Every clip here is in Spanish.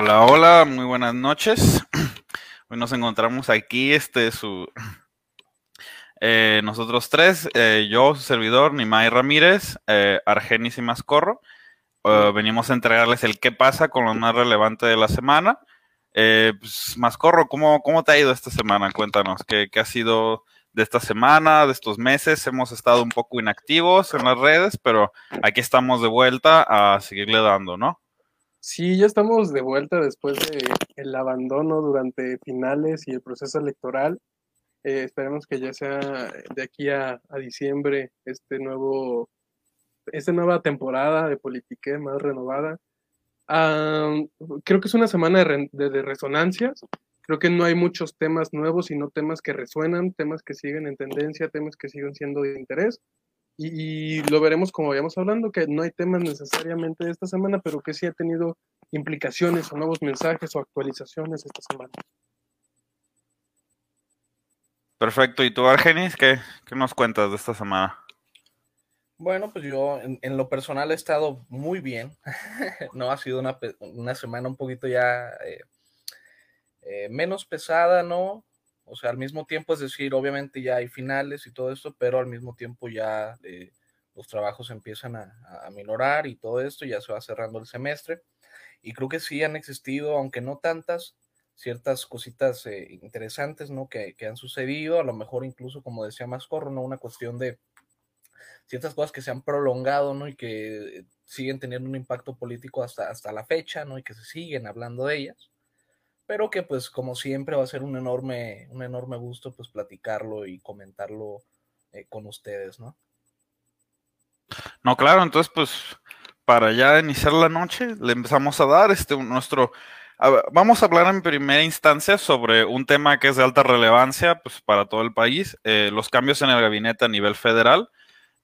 Hola, hola, muy buenas noches. Hoy nos encontramos aquí, este, su, eh, nosotros tres, eh, yo, su servidor, Nimai Ramírez, eh, Argenis y Mascorro. Eh, venimos a entregarles el qué pasa con lo más relevante de la semana. Eh, pues, Mascorro, ¿cómo, ¿cómo te ha ido esta semana? Cuéntanos, ¿qué, ¿qué ha sido de esta semana, de estos meses? Hemos estado un poco inactivos en las redes, pero aquí estamos de vuelta a seguirle dando, ¿no? Sí, ya estamos de vuelta después de el abandono durante finales y el proceso electoral. Eh, esperemos que ya sea de aquí a, a diciembre este nuevo, esta nueva temporada de Politique más renovada. Ah, creo que es una semana de, re- de- de resonancias. Creo que no hay muchos temas nuevos, sino temas que resuenan, temas que siguen en tendencia, temas que siguen siendo de interés. Y, y lo veremos como vayamos hablando, que no hay temas necesariamente de esta semana, pero que sí ha tenido implicaciones o nuevos mensajes o actualizaciones esta semana. Perfecto. ¿Y tú, Argenis, qué, qué nos cuentas de esta semana? Bueno, pues yo en, en lo personal he estado muy bien. no ha sido una, pe- una semana un poquito ya eh, eh, menos pesada, ¿no? O sea, al mismo tiempo, es decir, obviamente ya hay finales y todo esto, pero al mismo tiempo ya eh, los trabajos empiezan a, a, minorar y todo esto, ya se va cerrando el semestre. Y creo que sí han existido, aunque no tantas, ciertas cositas eh, interesantes, ¿no? Que, que han sucedido, a lo mejor incluso, como decía Mascorro, ¿no? Una cuestión de ciertas cosas que se han prolongado, ¿no? Y que siguen teniendo un impacto político hasta, hasta la fecha, ¿no? Y que se siguen hablando de ellas, pero que pues como siempre va a ser un enorme, un enorme gusto pues platicarlo y comentarlo eh, con ustedes, ¿no? No, claro, entonces pues para ya iniciar la noche le empezamos a dar este nuestro vamos a hablar en primera instancia sobre un tema que es de alta relevancia pues para todo el país, eh, los cambios en el gabinete a nivel federal.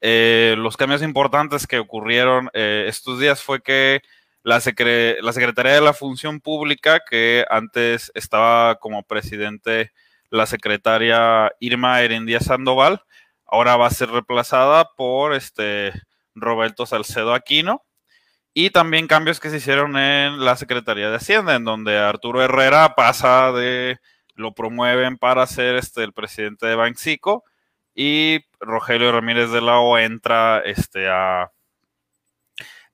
Eh, los cambios importantes que ocurrieron eh, estos días fue que la, secre la Secretaría de la Función Pública, que antes estaba como presidente la secretaria Irma Erendía Sandoval, ahora va a ser reemplazada por este Roberto Salcedo Aquino. Y también cambios que se hicieron en la Secretaría de Hacienda, en donde Arturo Herrera pasa de, lo promueven para ser este, el presidente de Banxico y Rogelio Ramírez de la entra este, a,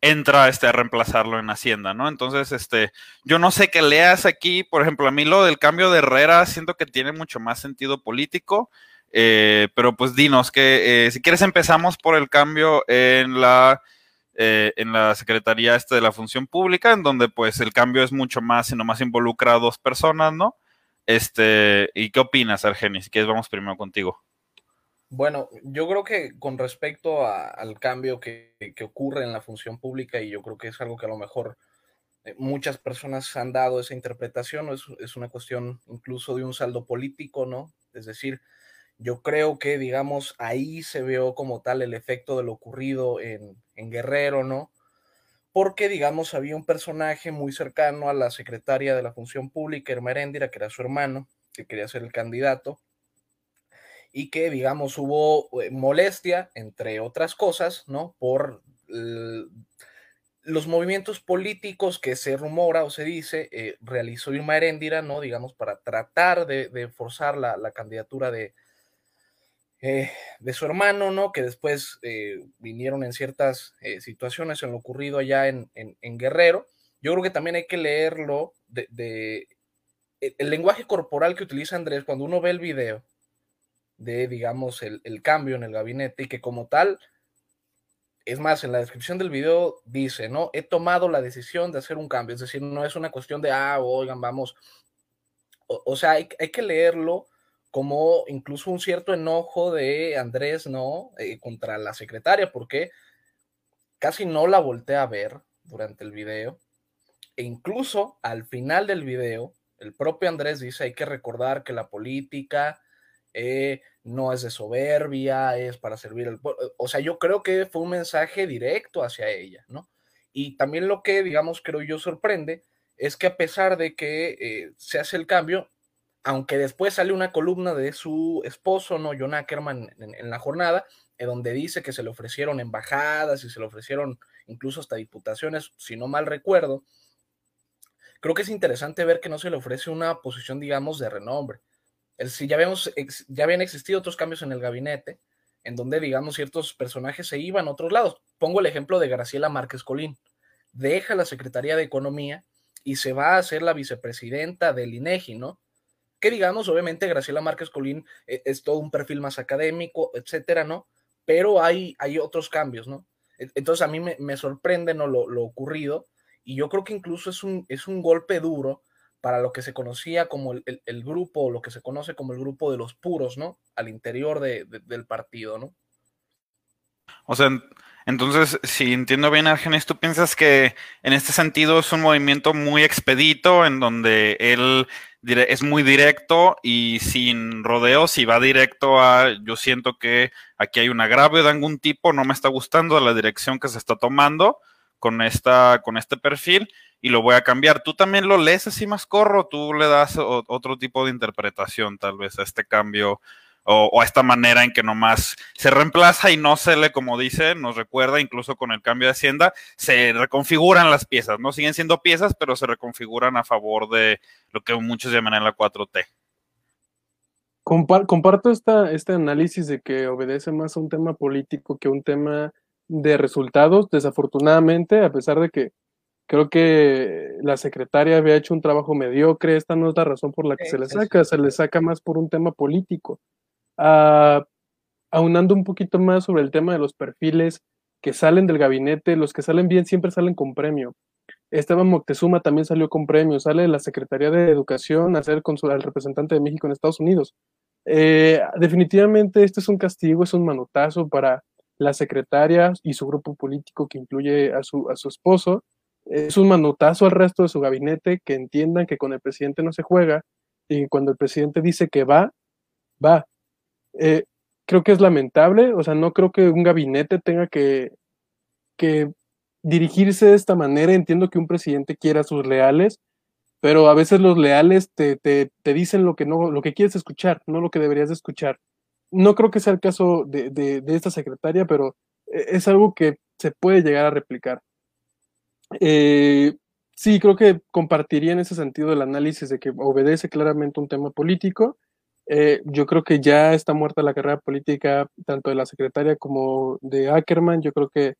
entra este, a reemplazarlo en Hacienda, ¿no? Entonces, este, yo no sé qué leas aquí, por ejemplo, a mí lo del cambio de Herrera siento que tiene mucho más sentido político, eh, pero pues dinos que eh, si quieres empezamos por el cambio en la eh, en la Secretaría este de la Función Pública, en donde pues el cambio es mucho más, sino más involucra a dos personas, ¿no? Este, ¿y qué opinas, Argenis? Si quieres, vamos primero contigo. Bueno, yo creo que con respecto al cambio que, que, ocurre en la función pública, y yo creo que es algo que a lo mejor eh, muchas personas han dado esa interpretación, es, es una cuestión incluso de un saldo político, ¿no? Es decir, yo creo que, digamos, ahí se vio como tal el efecto de lo ocurrido en, en Guerrero, ¿no? Porque, digamos, había un personaje muy cercano a la secretaria de la función pública, Irma Heréndira, que era su hermano, que quería ser el candidato, y que, digamos, hubo eh, molestia, entre otras cosas, ¿no? Por los movimientos políticos que se rumora o se dice eh, realizó Irma Heréndira, ¿no? Digamos, para tratar de, forzar la, la candidatura de, eh, de su hermano, ¿no? Que después vinieron en ciertas situaciones en lo ocurrido allá en, en, Guerrero. Yo creo que también hay que leerlo de, el, el, lenguaje corporal que utiliza Andrés cuando uno ve el video de, digamos, el, el, cambio en el gabinete y que como tal, es más, en la descripción del video dice, ¿no? He tomado la decisión de hacer un cambio, es decir, no es una cuestión de, ah, oigan, vamos, o, o sea, hay, hay que leerlo como incluso un cierto enojo de Andrés, ¿no? Eh, contra la secretaria, porque casi no la volteé a ver durante el video. E incluso al final del video, el propio Andrés dice, hay que recordar que la política eh, no es de soberbia, es para servir al pueblo. O sea, yo creo que fue un mensaje directo hacia ella, ¿no? Y también lo que, digamos, creo yo sorprende es que a pesar de que eh, se hace el cambio, aunque después sale una columna de su esposo, ¿no? John Ackerman, en, en, la jornada, en donde dice que se le ofrecieron embajadas y se le ofrecieron incluso hasta diputaciones, si no mal recuerdo. creo que es interesante ver que no se le ofrece una posición, digamos, de renombre. Si ya, ya habían existido otros cambios en el gabinete, en donde, digamos, ciertos personajes se iban a otros lados. Pongo el ejemplo de Graciela Márquez Colín. Deja la Secretaría de Economía y se va a ser la vicepresidenta del INEGI, ¿no? Que digamos, obviamente, Graciela Márquez Colín eh, es todo un perfil más académico, etcétera, ¿no? Pero hay, hay otros cambios, ¿no? E, entonces a mí me, sorprende ¿no? lo, lo, ocurrido y yo creo que incluso es un, es un golpe duro para lo que se conocía como el, grupo, lo que se conoce como el grupo de los puros, ¿no? Al interior de, del partido, ¿no? O sea, entonces, si entiendo bien, Argenis, tú piensas que en este sentido es un movimiento muy expedito, en donde él es muy directo y sin rodeos y va directo a, yo siento que aquí hay un agravio de algún tipo, no me está gustando la dirección que se está tomando con, esta, con este perfil y lo voy a cambiar. ¿Tú también lo lees así más corro? ¿Tú le das otro tipo de interpretación tal vez a este cambio o, a esta manera en que nomás se reemplaza y no se le, como dice, nos recuerda incluso con el cambio de Hacienda, se reconfiguran las piezas, no siguen siendo piezas, pero se reconfiguran a favor de lo que muchos llaman en la 4T. comparto esta, este análisis de que obedece más a un tema político que un tema de resultados, desafortunadamente, a pesar de que creo que la secretaria había hecho un trabajo mediocre, esta no es la razón por la que se le saca, se le saca más por un tema político. Ah, aunando un poquito más sobre el tema de los perfiles que salen del gabinete, los que salen bien siempre salen con premio. Esteban Moctezuma también salió con premio, sale de la Secretaría de Educación a ser consul, al representante de México en Estados Unidos. Eh, definitivamente este es un castigo, es un manotazo para la secretaria y su grupo político que incluye a su, a su esposo. Es un manotazo al resto de su gabinete que entiendan que con el presidente no se juega y cuando el presidente dice que va, va. Eh, creo que es lamentable, o sea, no creo que un gabinete tenga que, que dirigirse de esta manera. Entiendo que un presidente quiera a sus leales, pero a veces los leales te, te, te, dicen lo que, no, lo que quieres escuchar, no lo que deberías escuchar no creo que sea el caso de, esta secretaria, pero eh, es algo que se puede llegar a replicar. Eh, sí, creo que compartiría en ese sentido el análisis de que obedece claramente un tema político. Eh, yo creo que ya está muerta la carrera política tanto de la secretaria como de Ackerman. Yo creo que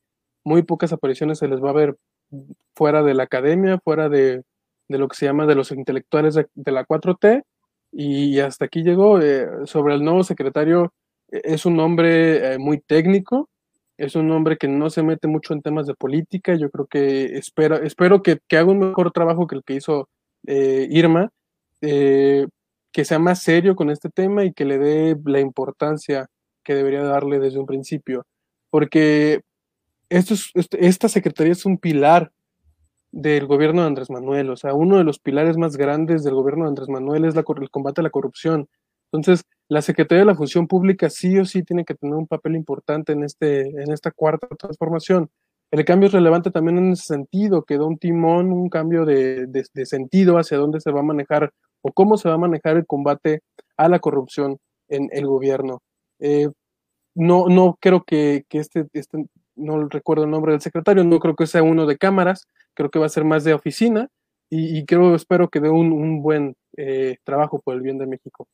muy pocas apariciones se les va a ver fuera de la academia, fuera de, lo que se llama de los intelectuales de, la 4T. Y hasta aquí llegó. Eh, sobre el nuevo secretario, e, es un hombre eh, muy técnico, es un hombre que no se mete mucho en temas de política. Yo creo que espero, espero que, que haga un mejor trabajo que el que hizo eh, Irma, que sea más serio con este tema y que le dé la importancia que debería darle desde un principio. Porque esto es, este, esta secretaría es un pilar del gobierno de Andrés Manuel. O sea, uno de los pilares más grandes del gobierno de Andrés Manuel es el combate a la corrupción. Entonces, la Secretaría de la Función Pública sí o sí tiene que tener un papel importante en, este, en esta cuarta transformación. El cambio es relevante también en ese sentido, que da un timón, un cambio de, de, sentido hacia dónde se va a manejar o cómo se va a manejar el combate a la corrupción en el gobierno. Eh, no, no creo que, que este, este, no recuerdo el nombre del secretario, no creo que sea uno de cámaras, creo que va a ser más de oficina y, creo, espero que dé un, buen eh, trabajo por el bien de México.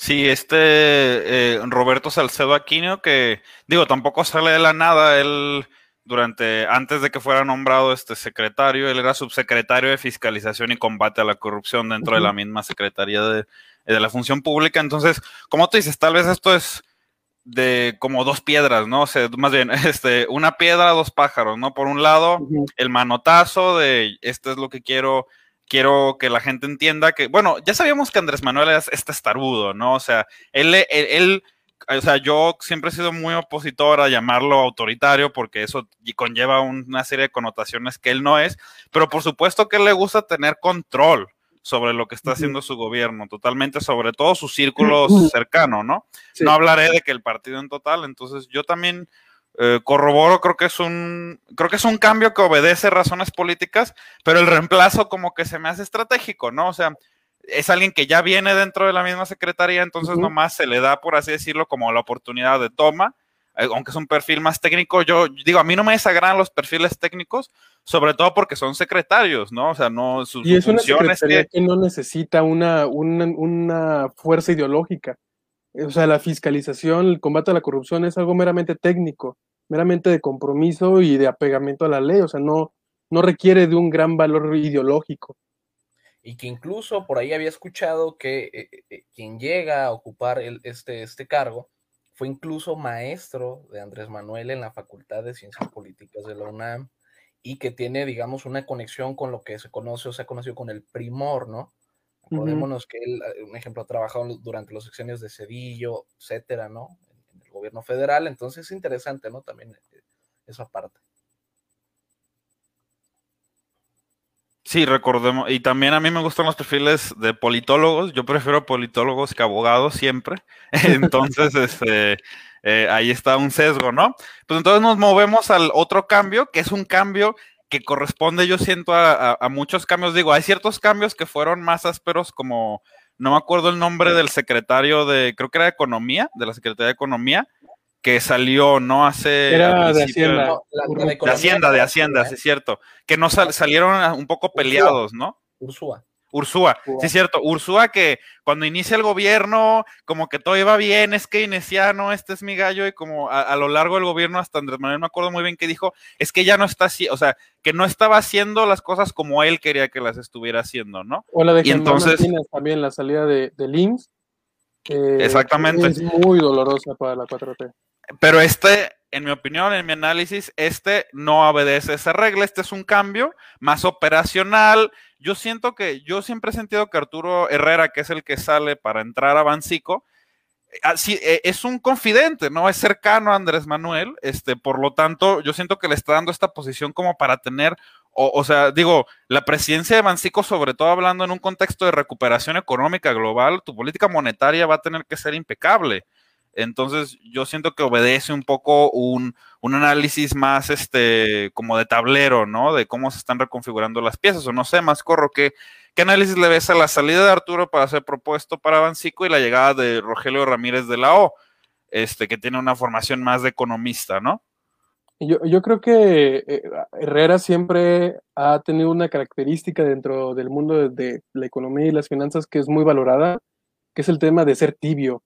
Sí, este eh, Roberto Salcedo Aquino, que digo, tampoco sale de la nada, él durante, antes de que fuera nombrado este secretario, él era subsecretario de Fiscalización y Combate a la Corrupción dentro de la misma Secretaría de, de la Función Pública. Entonces, como tú dices, tal vez esto es de como dos piedras, ¿no? O sea, más bien, este, una piedra, dos pájaros, ¿no? Por un lado, el manotazo de esto es lo que quiero, quiero que la gente entienda que, bueno, ya sabíamos que Andrés Manuel es este estarudo, ¿no? O sea, él, él, o sea, yo siempre he sido muy opositor a llamarlo autoritario porque eso conlleva una serie de connotaciones que él no es, pero por supuesto que él le gusta tener control sobre lo que está haciendo su gobierno, totalmente, sobre todo su círculo cercano, ¿no? No hablaré de que el partido en total, entonces yo también eh, corroboro, creo que es un, creo que es un cambio que obedece razones políticas, pero el reemplazo como que se me hace estratégico, ¿no? O sea, es alguien que ya viene dentro de la misma secretaría, entonces nomás se le da, por así decirlo, como la oportunidad de toma eh, aunque es un perfil más técnico, yo digo, a mí no me desagradan los perfiles técnicos, sobre todo porque son secretarios, ¿no? O sea, no sus Y es una secretaría que... no necesita una, una, una fuerza ideológica. O sea, la fiscalización, el combate a la corrupción es algo meramente técnico, meramente de compromiso y de apegamiento a la ley, o sea, no, no requiere de un gran valor ideológico y que incluso por ahí había escuchado que eh, eh, quien llega a ocupar este, este cargo fue incluso maestro de Andrés Manuel en la Facultad de Ciencias Políticas de la UNAM y que tiene, digamos, una conexión con lo que se conoce o se ha conocido con el primor, ¿no? Acordémonos que él, eh, un ejemplo, ha trabajado durante los sexenios de Cedillo, etcétera, ¿no? En el gobierno federal, entonces es interesante, ¿no? También esa parte. Sí, recordemos. Y también a mí me gustan los perfiles de politólogos. Yo prefiero politólogos que abogados siempre. Entonces, este, eh, ahí está un sesgo, ¿no? Pues entonces nos movemos al otro cambio, que es un cambio que corresponde, yo siento, a, a, muchos cambios. Digo, hay ciertos cambios que fueron más ásperos, como no me acuerdo el nombre del secretario de, creo que era de Economía, de la Secretaría de Economía, que salió, ¿no? Hace. Era de Hacienda. de, Hacienda, de Hacienda, sí es cierto. Que no salieron un poco peleados, ¿no? Ursúa. Ursúa, sí es cierto. Ursúa que cuando inicia el gobierno, como que todo iba bien, es que keynesiano, este es mi gallo, y como a, lo largo del gobierno, hasta Andrés Manuel me acuerdo muy bien que dijo, es que ya no está así, o sea, que no estaba haciendo las cosas como él quería que las estuviera haciendo, ¿no? O la de y entonces también la salida de, de LIMS. Exactamente. Es muy dolorosa para la 4T. Pero este, en mi opinión, en mi análisis, este no obedece esa regla. Este es un cambio más operacional. Yo siento que, yo siempre he sentido que Arturo Herrera, que es el que sale para entrar a Bancico, así, e, es un confidente, ¿no? Es cercano a Andrés Manuel, este, por lo tanto, yo siento que le está dando esta posición como para tener, o, o sea, digo, la presidencia de Bancico, sobre todo hablando en un contexto de recuperación económica global, tu política monetaria va a tener que ser impecable. Entonces, yo siento que obedece un poco un, análisis más este como de tablero, ¿no? De cómo se están reconfigurando las piezas, o no sé, más corro, ¿qué, qué análisis le ves a la salida de Arturo para ser propuesto para Bancico y la llegada de Rogelio Ramírez de la O, este, que tiene una formación más de economista, ¿no? Yo, yo creo que eh, Herrera siempre ha tenido una característica dentro del mundo de la economía y las finanzas que es muy valorada, que es el tema de ser tibio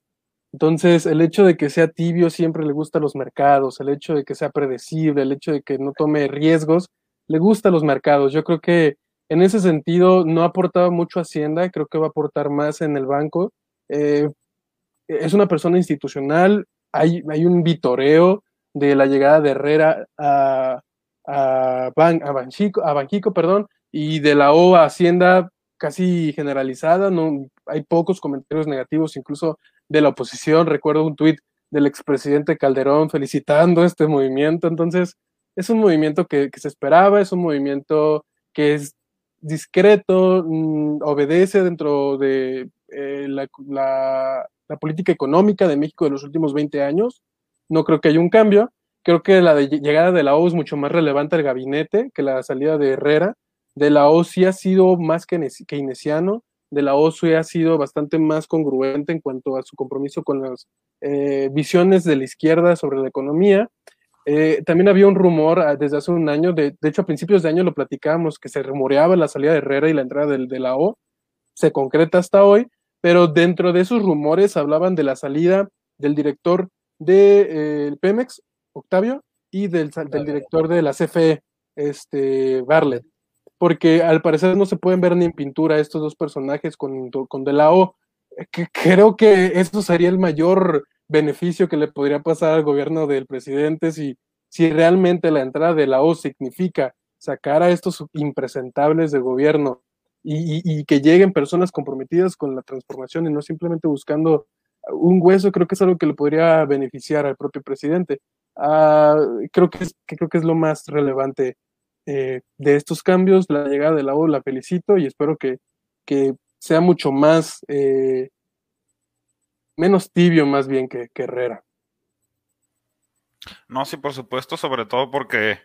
entonces, el hecho de que sea tibio siempre le gusta a los mercados, el hecho de que sea predecible, el hecho de que no tome riesgos, le gusta a los mercados. Yo creo que en ese sentido no ha aportado mucho a Hacienda, creo que va a aportar más en el banco. Eh, es una persona institucional, hay, hay, un vitoreo de la llegada de Herrera a, a, a, Banchico, a Banjico, perdón, y de la O a Hacienda casi generalizada, no, hay pocos comentarios negativos, incluso de la oposición. Recuerdo un tuit del expresidente Calderón felicitando este movimiento. Entonces, es un movimiento que, se esperaba, es un movimiento que es discreto, mm, obedece dentro de eh, la, política económica de México de los últimos 20 años. No creo que haya un cambio. Creo que la llegada de la O es mucho más relevante al gabinete que la salida de Herrera. De la O sí ha sido más que keynesiano, de la OSUE ha sido bastante más congruente en cuanto a su compromiso con las eh, visiones de la izquierda sobre la economía. Eh, también había un rumor ah, desde hace un año, de, hecho a principios de año lo platicábamos, que se rumoreaba la salida de Herrera y la entrada de, la O, se concreta hasta hoy, pero dentro de esos rumores hablaban de la salida del director de eh, Pemex, Octavio, y del, del director de la CFE, este, Barlet porque al parecer no se pueden ver ni en pintura estos dos personajes con, con De La O. Que creo que eso sería el mayor beneficio que le podría pasar al gobierno del presidente si, si realmente la entrada de la O significa sacar a estos impresentables de gobierno y, que lleguen personas comprometidas con la transformación y no simplemente buscando un hueso, creo que es algo que le podría beneficiar al propio presidente. Ah, creo, que que creo que es lo más relevante eh, de estos cambios, la llegada de la O la felicito y espero que, que sea mucho más, eh, menos tibio más bien que, Herrera. No, sí, por supuesto, sobre todo porque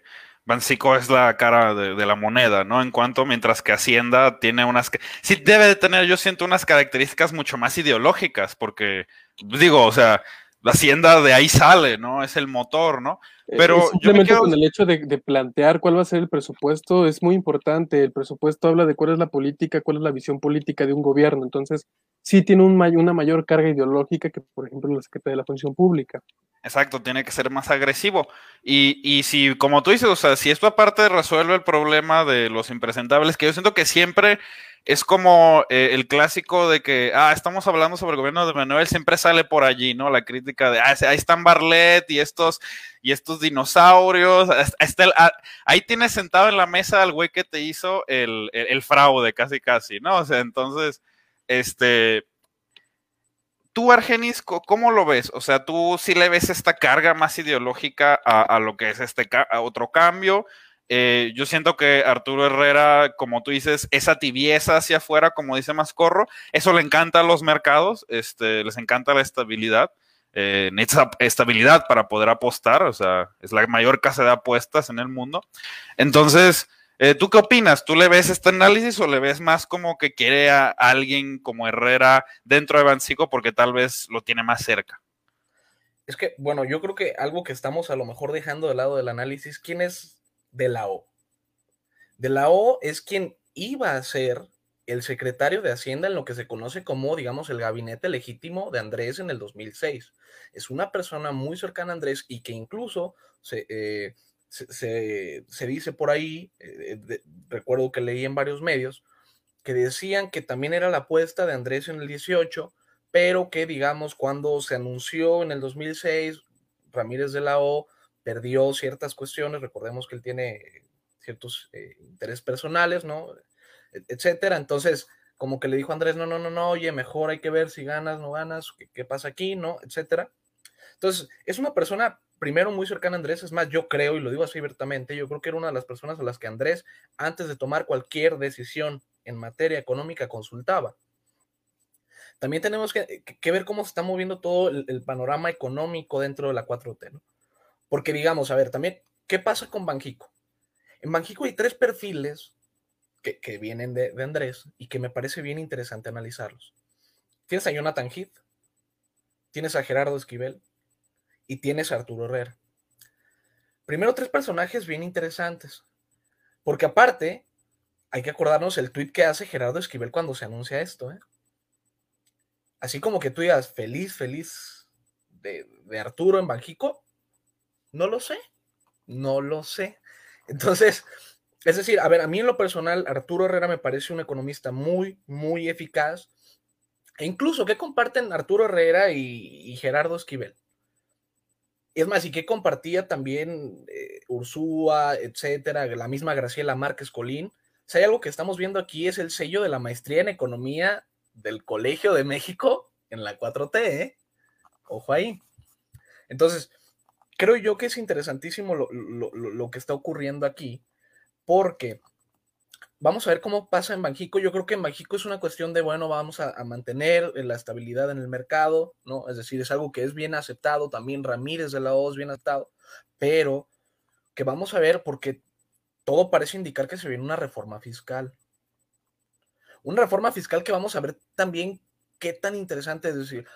Bancico es la cara de, la moneda, ¿no? En cuanto, mientras que Hacienda tiene unas... Sí debe de tener, yo siento, unas características mucho más ideológicas, porque, digo, o sea, la hacienda de ahí sale, ¿no? Es el motor, ¿no? Eh, Pero simplemente con el hecho de, plantear cuál va a ser el presupuesto es muy importante. El presupuesto habla de cuál es la política, cuál es la visión política de un gobierno. Entonces, sí tiene un, una mayor carga ideológica que, por ejemplo, la Secretaría de la Función Pública. Exacto, tiene que ser más agresivo. Y, y si, como tú dices, o sea, si esto aparte resuelve el problema de los impresentables, que yo siento que siempre es como eh, el clásico de que, ah, estamos hablando sobre el gobierno de Manuel, siempre sale por allí, ¿no? La crítica de, ah, ahí están Barlet y estos, y estos dinosaurios. Ah, ahí tienes sentado en la mesa al güey que te hizo el, fraude, casi, casi, ¿no? O sea, entonces, este. Tú, Argenis, ¿cómo lo ves? O sea, tú sí le ves esta carga más ideológica a, a lo que es este otro cambio. Eh, yo siento que Arturo Herrera, como tú dices, esa tibieza hacia afuera, como dice Mascorro, eso le encanta a los mercados, este, les encanta la estabilidad. Eh, estabilidad para poder apostar, o sea, es la mayor casa de apuestas en el mundo. Entonces, eh, ¿tú qué opinas? ¿Tú le ves este análisis o le ves más como que quiere a alguien como Herrera dentro de Bancico porque tal vez lo tiene más cerca? Es que, bueno, yo creo que algo que estamos a lo mejor dejando de lado del análisis, ¿quién es de la O. De la O es quien iba a ser el secretario de Hacienda en lo que se conoce como, digamos, el gabinete legítimo de Andrés en el 2006. Es una persona muy cercana a Andrés y que incluso se, eh, dice por ahí, eh, recuerdo que leí en varios medios, que decían que también era la apuesta de Andrés en el 18, pero que, digamos, cuando se anunció en el 2006, Ramírez de la O perdió ciertas cuestiones, recordemos que él tiene ciertos eh, intereses personales, ¿no? E-, etcétera. Entonces, como que le dijo Andrés, no, no, no, no, oye, mejor hay que ver si ganas, no ganas, qué, pasa aquí, ¿no? Etcétera. Entonces, es una persona, primero, muy cercana a Andrés, es más, yo creo, y lo digo así abiertamente, yo creo que era una de las personas a las que Andrés, antes de tomar cualquier decisión en materia económica, consultaba. También tenemos que, ver cómo se está moviendo todo el, panorama económico dentro de la 4T, ¿no? Porque digamos, a ver, también, ¿qué pasa con Banjico? En Banjico hay tres perfiles que, vienen de, Andrés y que me parece bien interesante analizarlos. Tienes a Jonathan Heath, tienes a Gerardo Esquivel y tienes a Arturo Herrera. Primero, tres personajes bien interesantes. Porque aparte, hay que acordarnos el tweet que hace Gerardo Esquivel cuando se anuncia esto. ¿eh? Así como que tú digas feliz, feliz de, Arturo en Banjico, no lo sé, no lo sé. Entonces, es decir, a ver, a mí en lo personal, Arturo Herrera me parece un economista muy, muy eficaz. E incluso, ¿qué comparten Arturo Herrera y, Gerardo Esquivel? Es más, y qué compartía también eh, Ursúa, etcétera, la misma Graciela Márquez Colín. Si hay algo que estamos viendo aquí es el sello de la maestría en economía del Colegio de México en la 4T, ¿eh? Ojo ahí. Entonces, creo yo que es interesantísimo lo, que está ocurriendo aquí, porque vamos a ver cómo pasa en Banjico. Yo creo que en Banjico es una cuestión de, bueno, vamos a, mantener la estabilidad en el mercado, ¿no? Es decir, es algo que es bien aceptado, también Ramírez de la O bien aceptado, pero que vamos a ver porque todo parece indicar que se viene una reforma fiscal. Una reforma fiscal que vamos a ver también qué tan interesante es decir,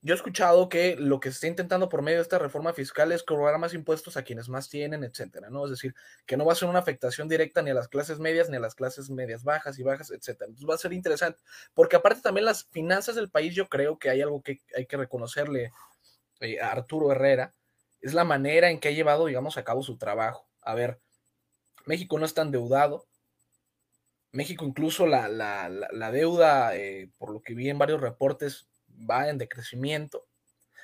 yo he escuchado que lo que se está intentando por medio de esta reforma fiscal es cobrar más impuestos a quienes más tienen, etcétera, ¿no? Es decir, que no va a ser una afectación directa ni a las clases medias ni a las clases medias bajas y bajas, etcétera. Entonces va a ser interesante, porque aparte también las finanzas del país, yo creo que hay algo que hay que reconocerle eh, a Arturo Herrera, es la manera en que ha llevado, digamos, a cabo su trabajo. A ver, México no está endeudado. México incluso la, deuda, eh, por lo que vi en varios reportes, va en decrecimiento,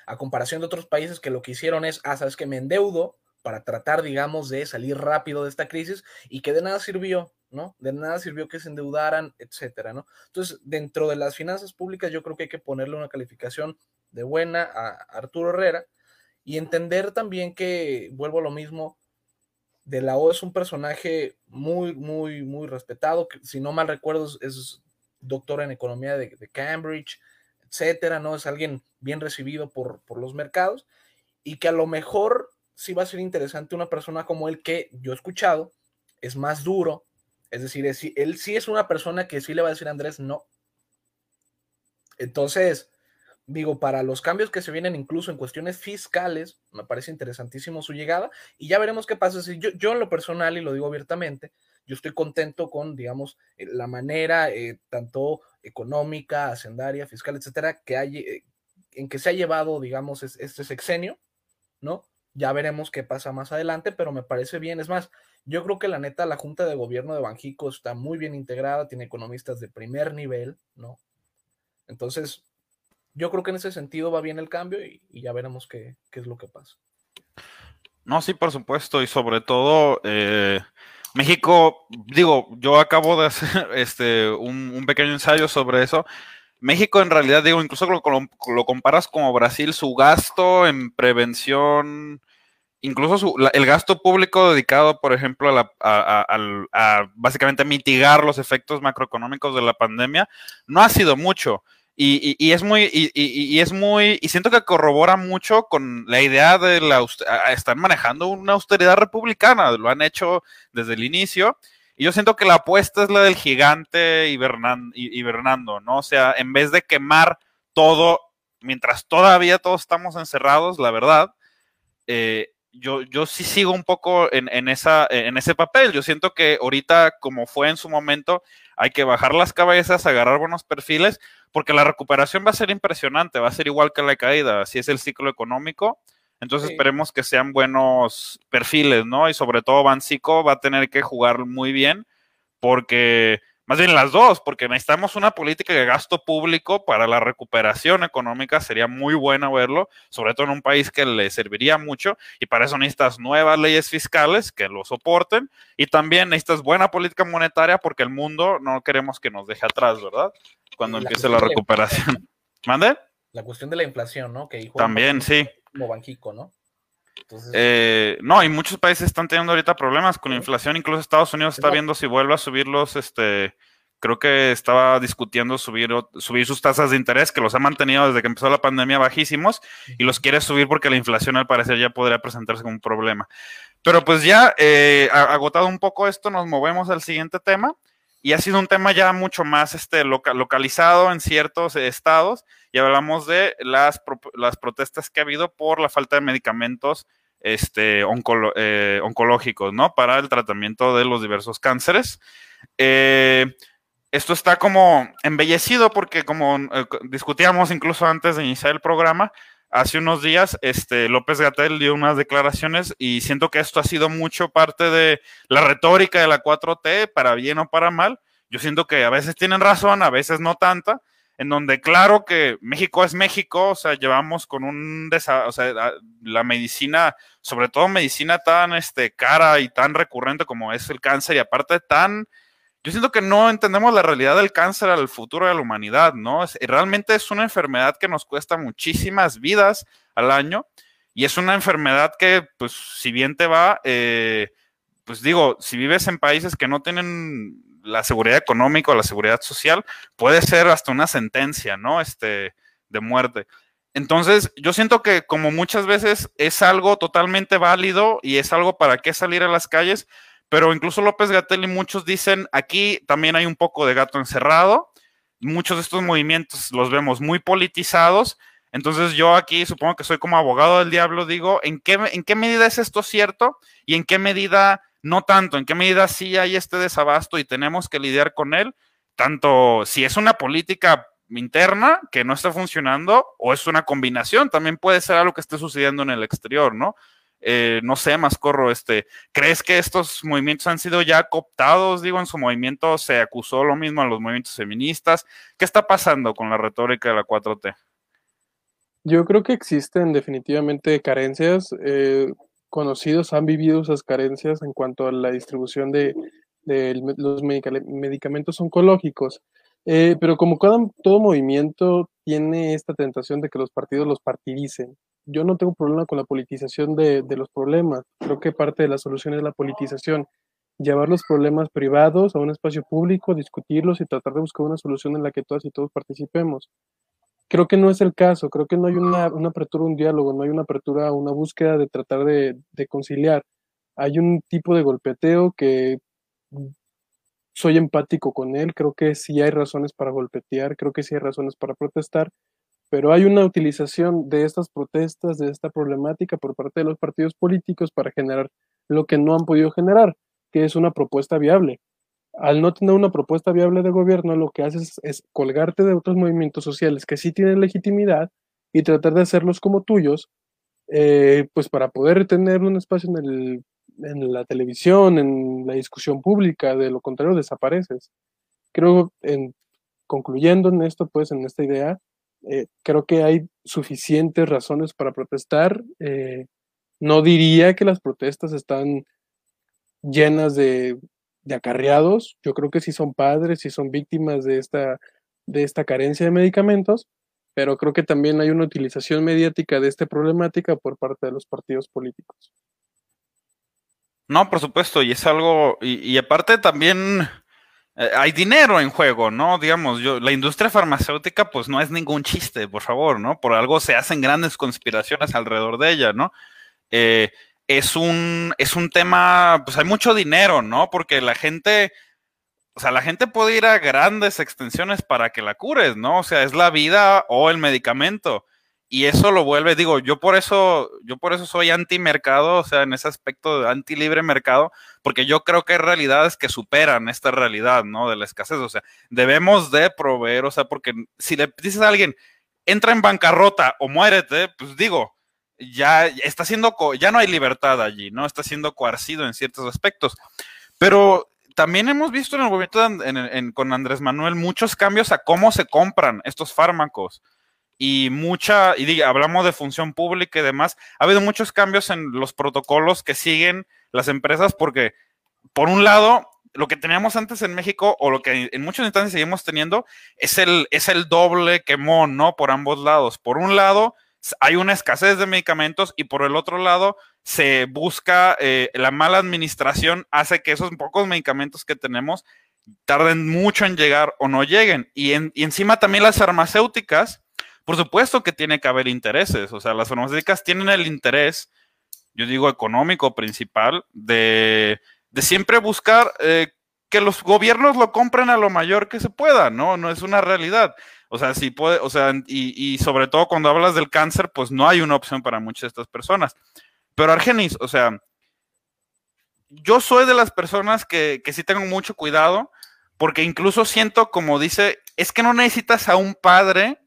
a comparación de otros países que lo que hicieron es, ah, sabes que me endeudo para tratar, digamos, de salir rápido de esta crisis y que de nada sirvió, ¿no? De nada sirvió que se endeudaran, etcétera, ¿no? Entonces, dentro de las finanzas públicas, yo creo que hay que ponerle una calificación de buena a Arturo Herrera y entender también que, vuelvo a lo mismo, de la O es un personaje muy, muy, muy respetado, que, si no mal recuerdo es, doctor en economía de, de Cambridge, etcétera, ¿no? Es alguien bien recibido por, los mercados y que a lo mejor sí va a ser interesante una persona como él que yo he escuchado, es más duro, es decir, él sí es una persona que sí le va a decir a Andrés no. Entonces, digo, para los cambios que se vienen incluso en cuestiones fiscales, me parece interesantísimo su llegada y ya veremos qué pasa. Si yo, yo en lo personal, y lo digo abiertamente, yo estoy contento con, digamos, eh, la manera eh, tanto económica, hacendaria, fiscal, etcétera, que hay, eh, en que se ha llevado, digamos, este sexenio, ¿no? Ya veremos qué pasa más adelante, pero me parece bien. Es más, yo creo que la neta, la Junta de Gobierno de Banjico está muy bien integrada, tiene economistas de primer nivel, ¿no? Entonces, yo creo que en ese sentido va bien el cambio y, ya veremos qué, es lo que pasa. No, sí, por supuesto, y sobre todo, eh, México, digo, yo acabo de hacer este, un, pequeño ensayo sobre eso. México en realidad, digo, incluso lo, lo, comparas como Brasil, su gasto en prevención, incluso el gasto público dedicado, por ejemplo, a, a, a, básicamente mitigar los efectos macroeconómicos de la pandemia, no ha sido mucho. Y, es muy, y, es muy, y siento que corrobora mucho con la idea de la, están manejando una austeridad republicana, lo han hecho desde el inicio, y yo siento que la apuesta es la del gigante hibernando, ¿no? O sea, en vez de quemar todo, mientras todavía todos estamos encerrados, la verdad, eh, yo, yo sí sigo un poco en, en, esa, en ese papel. Yo siento que ahorita, como fue en su momento, hay que bajar las cabezas, agarrar buenos perfiles, porque la recuperación va a ser impresionante, va a ser igual que la caída, así es el ciclo económico. Entonces esperemos que sean buenos perfiles, ¿no? Y sobre todo Bancico va a tener que jugar muy bien, porque más bien las dos, porque necesitamos una política de gasto público para la recuperación económica, sería muy bueno verlo, sobre todo en un país que le serviría mucho, y para eso necesitas nuevas leyes fiscales que lo soporten, y también necesitas buena política monetaria porque el mundo no queremos que nos deje atrás, ¿verdad? Cuando empiece la recuperación. ¿Mande? La cuestión de la inflación, ¿no? Que también, sí. Como Banjico, ¿no? Eh, no, y muchos países están teniendo ahorita problemas con la inflación, incluso Estados Unidos está viendo si vuelve a subirlos, este, creo que estaba discutiendo subir, subir sus tasas de interés, que los ha mantenido desde que empezó la pandemia bajísimos, y los quiere subir porque la inflación al parecer ya podría presentarse como un problema. Pero pues ya, eh, agotado un poco esto, nos movemos al siguiente tema, y ha sido un tema ya mucho más este, localizado en ciertos estados, y hablamos de las, las protestas que ha habido por la falta de medicamentos este, eh, oncológicos, ¿no? Para el tratamiento de los diversos cánceres. Eh, esto está como embellecido porque como eh, discutíamos incluso antes de iniciar el programa, hace unos días este, López Gatel dio unas declaraciones y siento que esto ha sido mucho parte de la retórica de la 4T, para bien o para mal. Yo siento que a veces tienen razón, a veces no tanta, en donde claro que México es México, o sea, llevamos con un, o sea, la medicina, sobre todo medicina tan este, cara y tan recurrente como es el cáncer y aparte tan, yo siento que no entendemos la realidad del cáncer al futuro de la humanidad, ¿no? Es, realmente es una enfermedad que nos cuesta muchísimas vidas al año y es una enfermedad que, pues, si bien te va, eh, pues digo, si vives en países que no tienen la seguridad económica o la seguridad social, puede ser hasta una sentencia, ¿no? Este, de muerte. Entonces, yo siento que como muchas veces es algo totalmente válido y es algo para qué salir a las calles, pero incluso López Gatel y muchos dicen, aquí también hay un poco de gato encerrado, muchos de estos movimientos los vemos muy politizados, entonces yo aquí supongo que soy como abogado del diablo, digo, ¿en qué, en qué medida es esto cierto y en qué medida no tanto en qué medida sí hay este desabasto y tenemos que lidiar con él, tanto si es una política interna que no está funcionando o es una combinación, también puede ser algo que esté sucediendo en el exterior, ¿no? Eh, no sé, más corro, este, ¿crees que estos movimientos han sido ya cooptados? Digo, en su movimiento se acusó lo mismo a los movimientos feministas. ¿Qué está pasando con la retórica de la 4T? Yo creo que existen definitivamente carencias. Eh, conocidos han vivido esas carencias en cuanto a la distribución de, los medicamentos oncológicos. Eh, pero como cada, todo movimiento tiene esta tentación de que los partidos los partidicen. Yo no tengo problema con la politización de, de los problemas. Creo que parte de la solución es la politización. Llevar los problemas privados a un espacio público, discutirlos y tratar de buscar una solución en la que todas y todos participemos creo que no es el caso, creo que no hay una, apertura un diálogo, no hay una apertura una búsqueda de tratar de, conciliar. Hay un tipo de golpeteo que soy empático con él, creo que sí hay razones para golpetear, creo que sí hay razones para protestar, pero hay una utilización de estas protestas, de esta problemática por parte de los partidos políticos para generar lo que no han podido generar, que es una propuesta viable. Al no tener una propuesta viable de gobierno, lo que haces es, colgarte de otros movimientos sociales que sí tienen legitimidad y tratar de hacerlos como tuyos, eh, pues para poder tener un espacio en, la televisión, en la discusión pública, de lo contrario desapareces. Creo, en, concluyendo en esto, pues en esta idea, eh, creo que hay suficientes razones para protestar. Eh, no diría que las protestas están llenas de, acarreados. Yo creo que sí son padres, sí son víctimas de esta, de esta carencia de medicamentos, pero creo que también hay una utilización mediática de esta problemática por parte de los partidos políticos. No, por supuesto, y es algo, y aparte también hay dinero en juego, ¿no? Digamos, yo, la industria farmacéutica, pues no es ningún chiste, por favor, ¿no? Por algo se hacen grandes conspiraciones alrededor de ella, ¿no? Eh, es un, es un tema, pues hay mucho dinero, ¿no? Porque la gente, o sea, la gente puede ir a grandes extensiones para que la cures, ¿no? O sea, es la vida o el medicamento y eso lo vuelve, digo, yo por eso, yo por eso soy anti mercado, o sea, en ese aspecto de anti libre mercado, porque yo creo que hay realidades que superan esta realidad, ¿no? De la escasez, o sea, debemos de proveer, o sea, porque si le dices a alguien, entra en bancarrota o muérete, pues digo, ya está siendo, ya no hay libertad allí, ¿no? Está siendo coercido en ciertos aspectos. Pero también hemos visto en el movimiento con Andrés Manuel muchos cambios a cómo se compran estos fármacos y mucha, y hablamos de función pública y demás, ha habido muchos cambios en los protocolos que siguen las empresas porque, por un lado, lo que teníamos antes en México o lo que en muchas instancias seguimos teniendo es el, es el doble quemón, ¿no? Por ambos lados. Por un lado, hay una escasez de medicamentos y por el otro lado, se busca, eh, la mala administración hace que esos pocos medicamentos que tenemos tarden mucho en llegar o no lleguen. Y, y encima también las farmacéuticas por supuesto que tiene que haber intereses, o sea, las farmacéuticas tienen el interés, yo digo económico principal, de, siempre buscar eh, que los gobiernos lo compren a lo mayor que se pueda, ¿no? No es una realidad. O sea, si puede, o sea, y, sobre todo cuando hablas del cáncer, pues no hay una opción para muchas de estas personas. Pero Argenis, o sea, yo soy de las personas que, que sí tengo mucho cuidado, porque incluso siento, como dice, es que no necesitas a un padre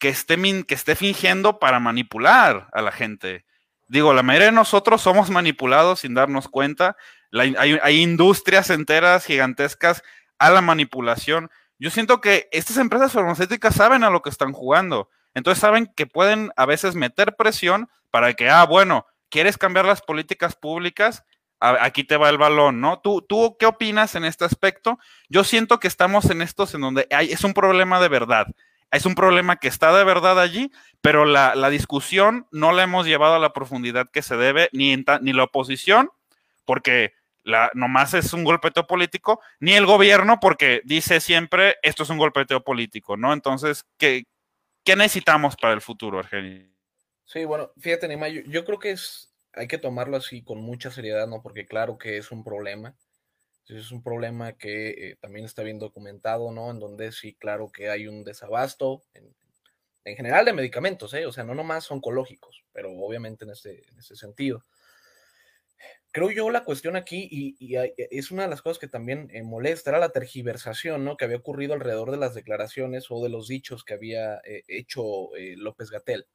que esté, que esté fingiendo para manipular a la gente. Digo, la mayoría de nosotros somos manipulados sin darnos cuenta. hay, industrias enteras gigantescas a la manipulación. Yo siento que estas empresas farmacéuticas saben a lo que están jugando. Entonces saben que pueden a veces meter presión para que, ah, bueno, ¿quieres cambiar las políticas públicas? aquí te va el balón, ¿no? ¿Tú, ¿Tú qué opinas en este aspecto? Yo siento que estamos en estos en donde hay, es un problema de verdad. Es un problema que está de verdad allí, pero la, discusión no la hemos llevado a la profundidad que se debe, ni, ni la oposición, porque la, nomás es un golpeteo político, ni el gobierno, porque dice siempre esto es un golpeteo político, ¿no? Entonces, ¿qué, qué necesitamos para el futuro, Argenio? Sí, bueno, fíjate, Nima, yo creo que es, hay que tomarlo así con mucha seriedad, ¿no? Porque claro que es un problema es un problema que eh, también está bien documentado, ¿no? En donde sí, claro que hay un desabasto en, general de medicamentos, ¿eh? O sea, no nomás oncológicos, pero obviamente en ese, en ese sentido. Creo yo la cuestión aquí, y, es una de las cosas que también eh, molesta, era la tergiversación, ¿no? Que había ocurrido alrededor de las declaraciones o de los dichos que había eh, hecho López Gatel.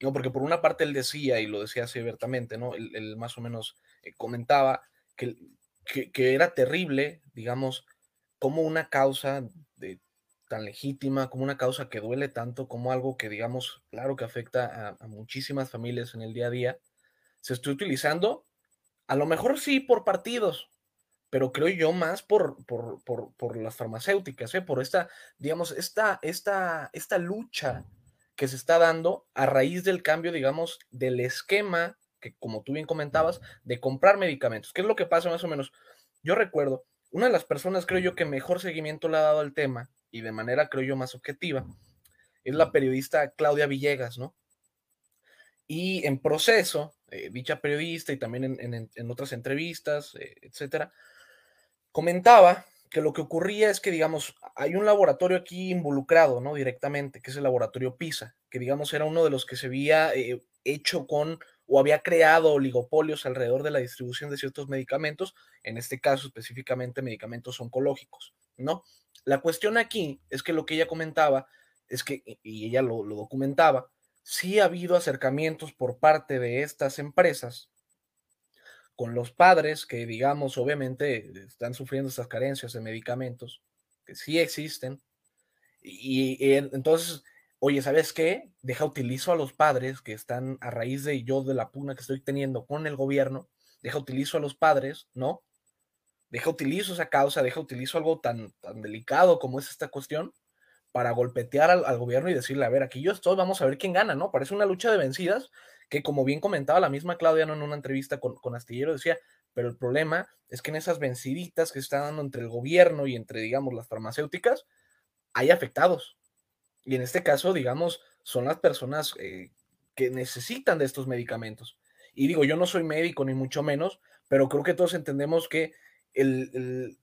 No, porque por una parte él decía, y lo decía así abiertamente, ¿no? Él, más o menos comentaba que que, era terrible, digamos, como una causa de, tan legítima, como una causa que duele tanto, como algo que, digamos, claro que afecta a, muchísimas familias en el día a día, se está utilizando, a lo mejor sí por partidos, pero creo yo más por, por, por, por las farmacéuticas, ¿eh? por esta, digamos, esta, esta, esta lucha que se está dando a raíz del cambio, digamos, del esquema que como tú bien comentabas, de comprar medicamentos. ¿Qué es lo que pasa más o menos? Yo recuerdo, una de las personas creo yo que mejor seguimiento le ha dado al tema y de manera creo yo más objetiva es la periodista Claudia Villegas, ¿no? Y en proceso, eh, dicha periodista y también en, otras entrevistas, eh, etcétera, comentaba que lo que ocurría es que, digamos, hay un laboratorio aquí involucrado, ¿no? Directamente, que es el laboratorio PISA, que, digamos, era uno de los que se había eh, hecho con o había creado oligopolios alrededor de la distribución de ciertos medicamentos, en este caso específicamente medicamentos oncológicos, ¿no? La cuestión aquí es que lo que ella comentaba es que, y ella lo, documentaba, sí ha habido acercamientos por parte de estas empresas con los padres que, digamos, obviamente están sufriendo estas carencias de medicamentos, que sí existen, y, entonces, oye, ¿sabes qué? Deja utilizo a los padres que están a raíz de yo de la pugna que estoy teniendo con el gobierno, deja utilizo a los padres, ¿no? Deja utilizo esa causa, deja utilizo algo tan, tan delicado como es esta cuestión para golpetear al, al, gobierno y decirle, a ver, aquí yo estoy, vamos a ver quién gana, ¿no? Parece una lucha de vencidas que como bien comentaba la misma Claudia en una entrevista con, con Astillero, decía, pero el problema es que en esas venciditas que están dando entre el gobierno y entre, digamos, las farmacéuticas, hay afectados. Y en este caso, digamos, son las personas eh, que necesitan de estos medicamentos. Y digo, yo no soy médico ni mucho menos, pero creo que todos entendemos que el,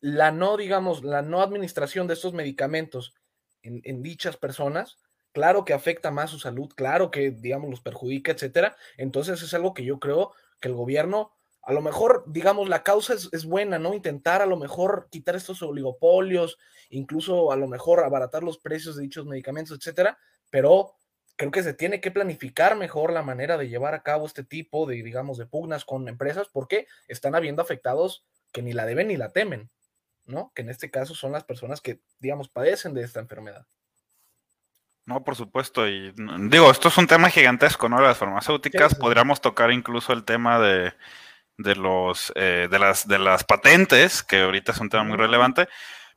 la no, digamos, la no administración de estos medicamentos en, en dichas personas claro que afecta más su salud, claro que, digamos, los perjudica, etcétera. Entonces es algo que yo creo que el gobierno, a lo mejor, digamos, la causa es, buena, ¿no? Intentar a lo mejor quitar estos oligopolios, incluso a lo mejor abaratar los precios de dichos medicamentos, etcétera, pero creo que se tiene que planificar mejor la manera de llevar a cabo este tipo de, digamos, de pugnas con empresas, porque están habiendo afectados que ni la deben ni la temen, ¿no? Que en este caso son las personas que, digamos, padecen de esta enfermedad. No, por supuesto. Y digo, esto es un tema gigantesco, ¿no? Las farmacéuticas. Podríamos tocar incluso el tema de, de los eh, de las de las patentes, que ahorita es un tema muy relevante.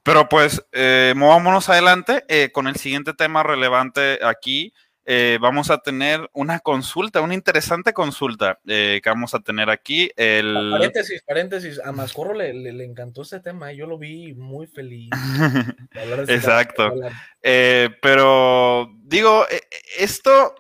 Pero pues eh, movámonos adelante eh, con el siguiente tema relevante aquí, vamos a tener una consulta, una interesante consulta que vamos a tener aquí. El... Paréntesis, paréntesis, a Mascorro le, le, encantó ese tema, yo lo vi muy feliz. Exacto. Pero digo, esto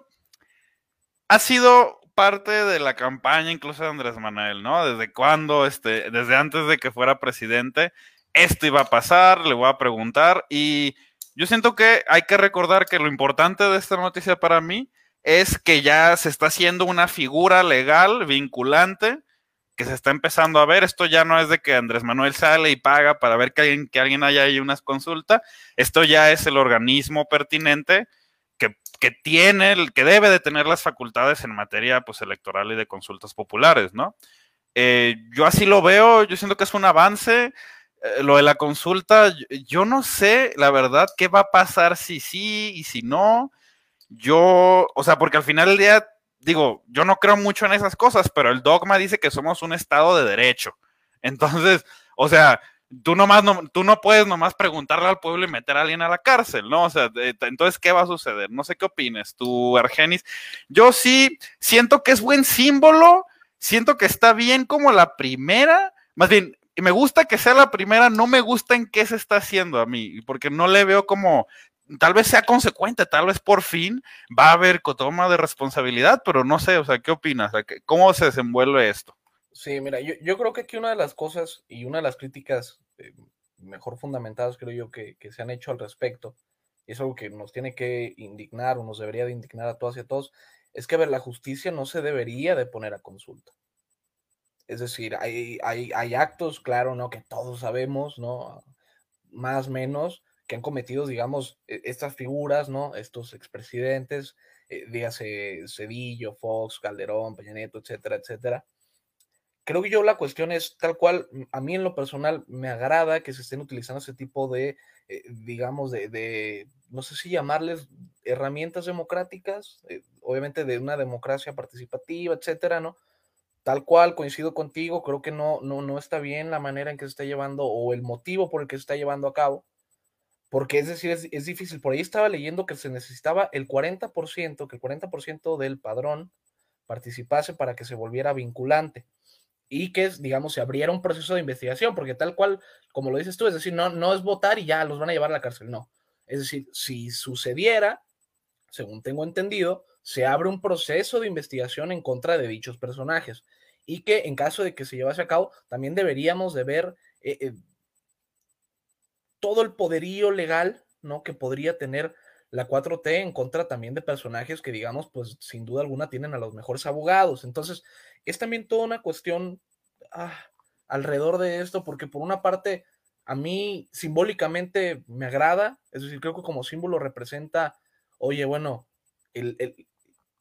ha sido parte de la campaña incluso de Andrés Manuel, ¿no? Desde cuándo, este, desde antes de que fuera presidente, esto iba a pasar, le voy a preguntar y yo siento que hay que recordar que lo importante de esta noticia para mí es que ya se está haciendo una figura legal vinculante que se está empezando a ver. Esto ya no es de que Andrés Manuel sale y paga para ver que alguien, que alguien haya ahí unas consultas. Esto ya es el organismo pertinente que, que tiene, que debe de tener las facultades en materia pues, electoral y de consultas populares, ¿no? Eh, yo así lo veo, yo siento que es un avance. Eh, lo de la consulta, yo no sé, la verdad, qué va a pasar si sí y si no. Yo, o sea, porque al final del día, digo, yo no creo mucho en esas cosas, pero el dogma dice que somos un Estado de derecho. Entonces, o sea, tú nomás no, tú no puedes nomás preguntarle al pueblo y meter a alguien a la cárcel, ¿no? O sea, entonces, ¿qué va a suceder? No sé qué opines tú, Argenis. Yo sí siento que es buen símbolo, siento que está bien como la primera, más bien, me gusta que sea la primera, no me gusta en qué se está haciendo a mí, porque no le veo como, tal vez sea consecuente, tal vez por fin va a haber toma de responsabilidad, pero no sé, o sea, ¿qué opinas? ¿Cómo se desenvuelve esto? Sí, mira, yo, yo, creo que aquí una de las cosas y una de las críticas eh, mejor fundamentadas, creo yo, que, que, se han hecho al respecto, y es algo que nos tiene que indignar o nos debería de indignar a todas y a todos, es que, a ver, la justicia no se debería de poner a consulta. Es decir, hay, hay, hay actos, claro, ¿no? Que todos sabemos, ¿no? Más o menos, que han cometido, digamos, e, estas figuras, ¿no? Estos expresidentes, eh, dígase Cedillo, Fox, Calderón, Peña Nieto, etcétera, etcétera. Creo que yo la cuestión es tal cual, a mí en lo personal me agrada que se estén utilizando ese tipo de, eh, digamos, de, de, no sé si llamarles herramientas democráticas, eh, obviamente de una democracia participativa, etcétera, ¿no? Tal cual, coincido contigo, creo que no, no, no está bien la manera en que se está llevando o el motivo por el que se está llevando a cabo, porque es decir, es, difícil. Por ahí estaba leyendo que se necesitaba el 40%, que el 40% del padrón participase para que se volviera vinculante y que, digamos, se abriera un proceso de investigación, porque tal cual, como lo dices tú, es decir, no, no es votar y ya los van a llevar a la cárcel, no. Es decir, si sucediera, según tengo entendido, se abre un proceso de investigación en contra de dichos personajes y que en caso de que se llevase a cabo, también deberíamos de ver, eh, eh, todo el poderío legal, ¿no? Que podría tener la 4T en contra también de personajes que, digamos, pues sin duda alguna tienen a los mejores abogados. Entonces, es también toda una cuestión ah, alrededor de esto, porque por una parte, a mí simbólicamente me agrada, es decir, creo que como símbolo representa, oye, bueno,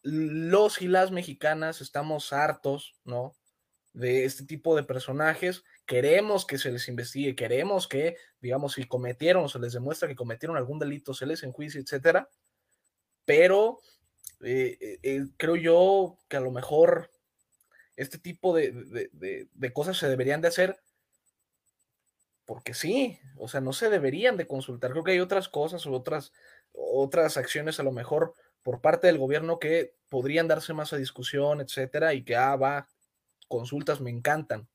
los y las mexicanas estamos hartos, ¿no? De este tipo de personajes, queremos que se les investigue, queremos que, digamos, si cometieron o se les demuestra que cometieron algún delito, se les enjuicie, etcétera, pero eh, eh, eh, creo yo que a lo mejor este tipo de, de, cosas se deberían de hacer porque sí, o sea, no se deberían de consultar. Creo que hay otras cosas o otras, otras acciones a lo mejor por parte del gobierno que podrían darse más a discusión, etcétera, y que, ah, va, consultas me encantan.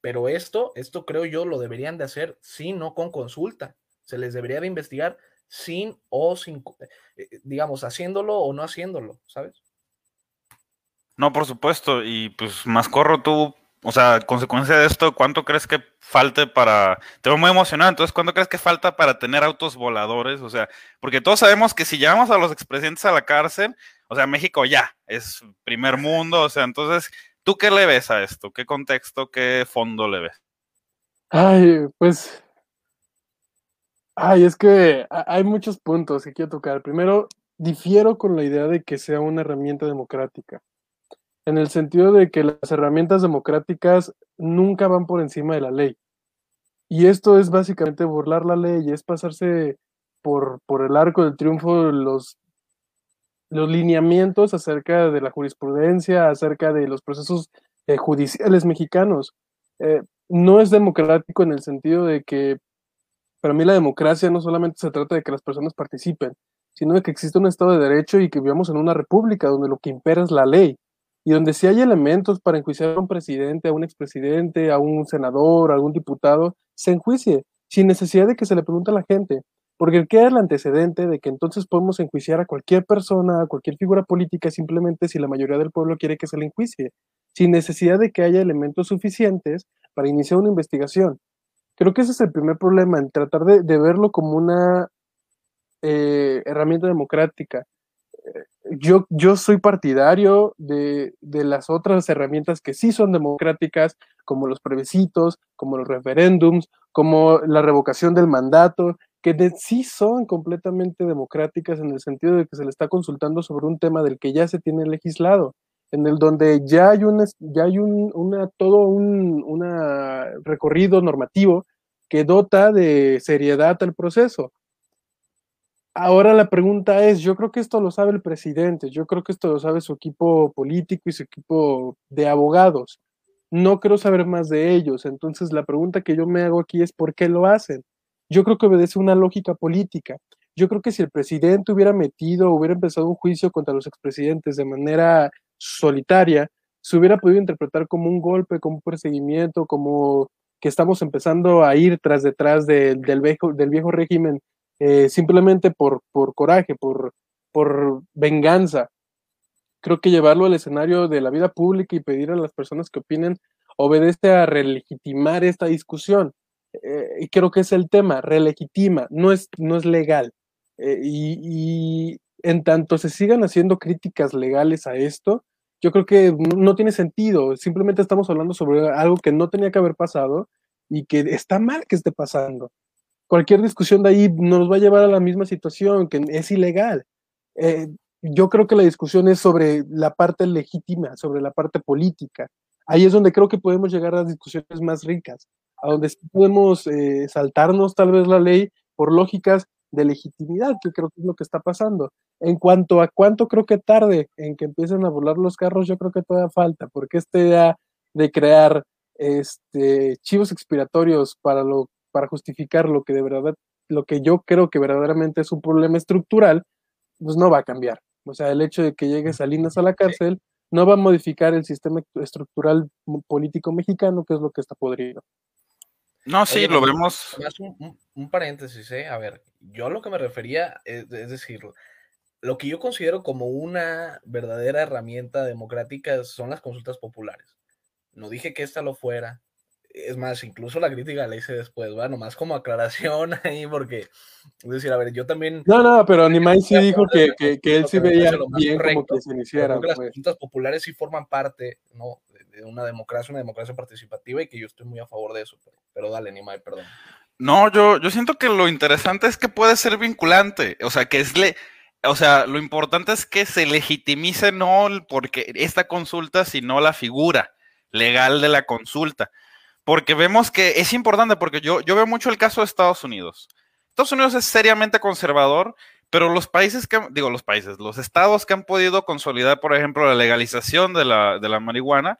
Pero esto, esto creo yo lo deberían de hacer sin no con consulta. Se les debería de investigar sin o sin, eh, digamos, haciéndolo o no haciéndolo, ¿sabes? No, por supuesto. Y pues más corro tú, o sea, consecuencia de esto, ¿cuánto crees que falte para... Te veo muy emocionado, entonces, ¿cuánto crees que falta para tener autos voladores? O sea, porque todos sabemos que si llevamos a los expresidentes a la cárcel, o sea, México ya es primer mundo, o sea, entonces, ¿tú qué le ves a esto? ¿Qué contexto, qué fondo le ves? Ay, pues... Ay, es que hay muchos puntos que quiero tocar. Primero, difiero con la idea de que sea una herramienta democrática en el sentido de que las herramientas democráticas nunca van por encima de la ley. Y esto es básicamente burlar la ley, es pasarse por, por el arco del triunfo los, los lineamientos acerca de la jurisprudencia, acerca de los procesos eh, judiciales mexicanos. Eh, no es democrático en el sentido de que para mí la democracia no solamente se trata de que las personas participen, sino de que existe un Estado de Derecho y que vivamos en una república donde lo que impera es la ley y donde si hay elementos para enjuiciar a un presidente, a un expresidente, a un senador, a algún diputado, se enjuicie, sin necesidad de que se le pregunte a la gente, porque queda el antecedente de que entonces podemos enjuiciar a cualquier persona, a cualquier figura política, simplemente si la mayoría del pueblo quiere que se le enjuicie, sin necesidad de que haya elementos suficientes para iniciar una investigación. Creo que ese es el primer problema, en tratar de, verlo como una eh, herramienta democrática yo, yo soy partidario de, las otras herramientas que sí son democráticas, como los plebiscitos, como los referéndums, como la revocación del mandato, que sí son completamente democráticas en el sentido de que se le está consultando sobre un tema del que ya se tiene legislado, en el donde ya hay un, ya hay un, una, todo un una recorrido normativo que dota de seriedad al proceso. Ahora la pregunta es, yo creo que esto lo sabe el presidente, yo creo que esto lo sabe su equipo político y su equipo de abogados. No quiero saber más de ellos. Entonces la pregunta que yo me hago aquí es, ¿por qué lo hacen? Yo creo que obedece una lógica política. Yo creo que si el presidente hubiera metido, hubiera empezado un juicio contra los expresidentes de manera solitaria, se hubiera podido interpretar como un golpe, como un perseguimiento, como que estamos empezando a ir tras detrás del, viejo, del viejo régimen eh, simplemente por, coraje, por, por venganza. Creo que llevarlo al escenario de la vida pública y pedir a las personas que opinen obedece a relegitimar esta discusión. Eh, y creo que es el tema, relegitima, no es, no es legal. Eh, y, en tanto se sigan haciendo críticas legales a esto, yo creo que no, tiene sentido. Simplemente estamos hablando sobre algo que no tenía que haber pasado y que está mal que esté pasando cualquier discusión de ahí nos va a llevar a la misma situación, que es ilegal. Eh, yo creo que la discusión es sobre la parte legítima, sobre la parte política. Ahí es donde creo que podemos llegar a discusiones más ricas, a donde podemos eh, saltarnos tal vez la ley por lógicas de legitimidad, que creo que es lo que está pasando. En cuanto a cuánto creo que tarde en que empiecen a volar los carros, yo creo que todavía falta, porque esta idea de crear este, chivos expiratorios para lo para justificar lo que de verdad, lo que yo creo que verdaderamente es un problema estructural, pues no va a cambiar. O sea, el hecho de que llegue Salinas a la cárcel no va a modificar el sistema estructural político mexicano, que es lo que está podrido. No, sí, lo vemos. Un, paréntesis, ¿eh? A ver, yo lo que me refería, es, es decir, lo que yo considero como una verdadera herramienta democrática son las consultas populares. No dije que esta lo fuera, es más, incluso la crítica la hice después, bueno, más como aclaración ahí, porque, es decir, a ver, yo también... No, no, pero Nimai sí dijo que, que, que él sí veía bien como que se iniciara. Las pues. consultas populares sí forman parte, ¿no? De una democracia, una democracia participativa y que yo estoy muy a favor de eso, pero, dale, Nimai, perdón. No, yo, yo siento que lo interesante es que puede ser vinculante, o sea, que es le, o sea, lo importante es que se legitimice no porque esta consulta, sino la figura legal de la consulta. Porque vemos que es importante, porque yo, yo veo mucho el caso de Estados Unidos. Estados Unidos es seriamente conservador, pero los países que, digo los países, los estados que han podido consolidar, por ejemplo, la legalización de la, de la marihuana,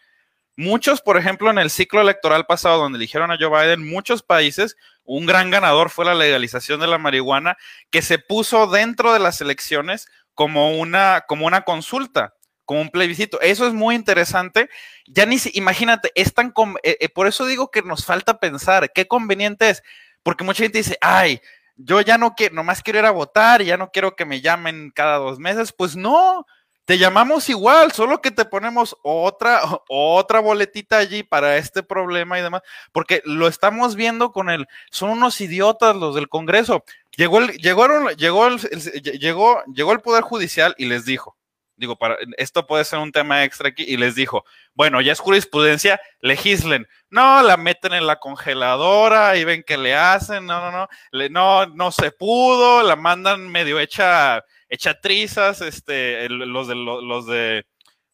Muchos, por ejemplo, en el ciclo electoral pasado, donde eligieron a Joe Biden, muchos países, un gran ganador fue la legalización de la marihuana, que se puso dentro de las elecciones como una, como una consulta, como un plebiscito. Eso es muy interesante. Ya ni si, imagínate, es tan, eh, eh, por eso digo que nos falta pensar qué conveniente es, porque mucha gente dice, ay, yo ya no quiero, nomás quiero ir a votar, ya no quiero que me llamen cada dos meses. Pues no, te llamamos igual, solo que te ponemos otra, otra boletita allí para este problema y demás, porque lo estamos viendo con el, son unos idiotas los del Congreso. Llegó el, llegó, llegó el, llegó, llegó el Poder Judicial y les dijo, digo, para, esto puede ser un tema extra aquí, y les dijo, bueno, ya es jurisprudencia, legislen. No, la meten en la congeladora y ven que le hacen, no, no, no, no, no se pudo, la mandan medio hecha echa trizas, este, los, de, los de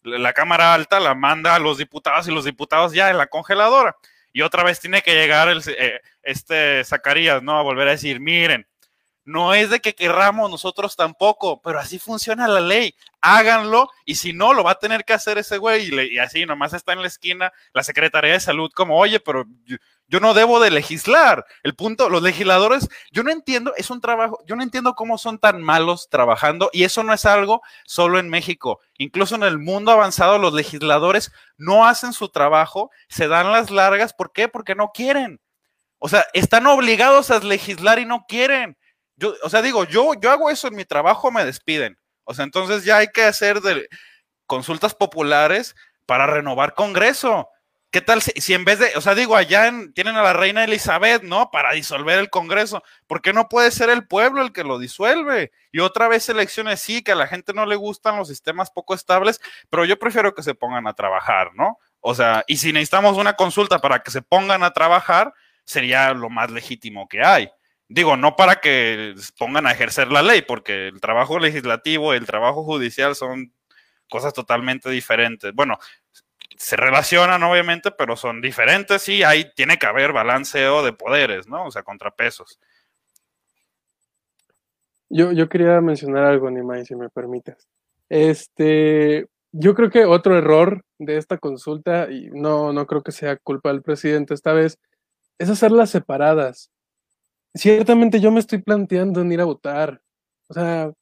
la Cámara Alta la manda a los diputados y los diputados ya en la congeladora. Y otra vez tiene que llegar el, eh, este Zacarías, ¿no? A volver a decir, miren, no es de que querramos nosotros tampoco, pero así funciona la ley. Háganlo y si no, lo va a tener que hacer ese güey. Y, y así nomás está en la esquina la Secretaría de Salud como, oye, pero yo no debo de legislar. El punto, los legisladores, yo no entiendo, es un trabajo, yo no entiendo cómo son tan malos trabajando y eso no es algo solo en México. Incluso en el mundo avanzado los legisladores no hacen su trabajo, se dan las largas. ¿Por qué? Porque no quieren. O sea, están obligados a legislar y no quieren. Yo, o sea, digo, yo, yo hago eso en mi trabajo, me despiden. O sea, entonces ya hay que hacer de consultas populares para renovar Congreso. ¿Qué tal si, en vez de, o sea, digo, allá tienen a la reina Elizabeth, ¿no? Para disolver el Congreso. ¿Por qué no puede ser el pueblo el que lo disuelve? Y otra vez elecciones sí, que a la gente no le gustan los sistemas poco estables, pero yo prefiero que se pongan a trabajar, ¿no? O sea, y si necesitamos una consulta para que se pongan a trabajar, sería lo más legítimo que hay. Digo, no para que pongan a ejercer la ley, porque el trabajo legislativo y el trabajo judicial son cosas totalmente diferentes. Bueno, se relacionan obviamente, pero son diferentes y ahí tiene que haber balanceo de poderes, ¿no? O sea, contrapesos. Yo, yo quería mencionar algo, Nimai, si me permites. Este, yo creo que otro error de esta consulta, y no, no creo que sea culpa del presidente esta vez, es hacerlas separadas. Ciertamente yo me estoy planteando en ir a votar. O sea,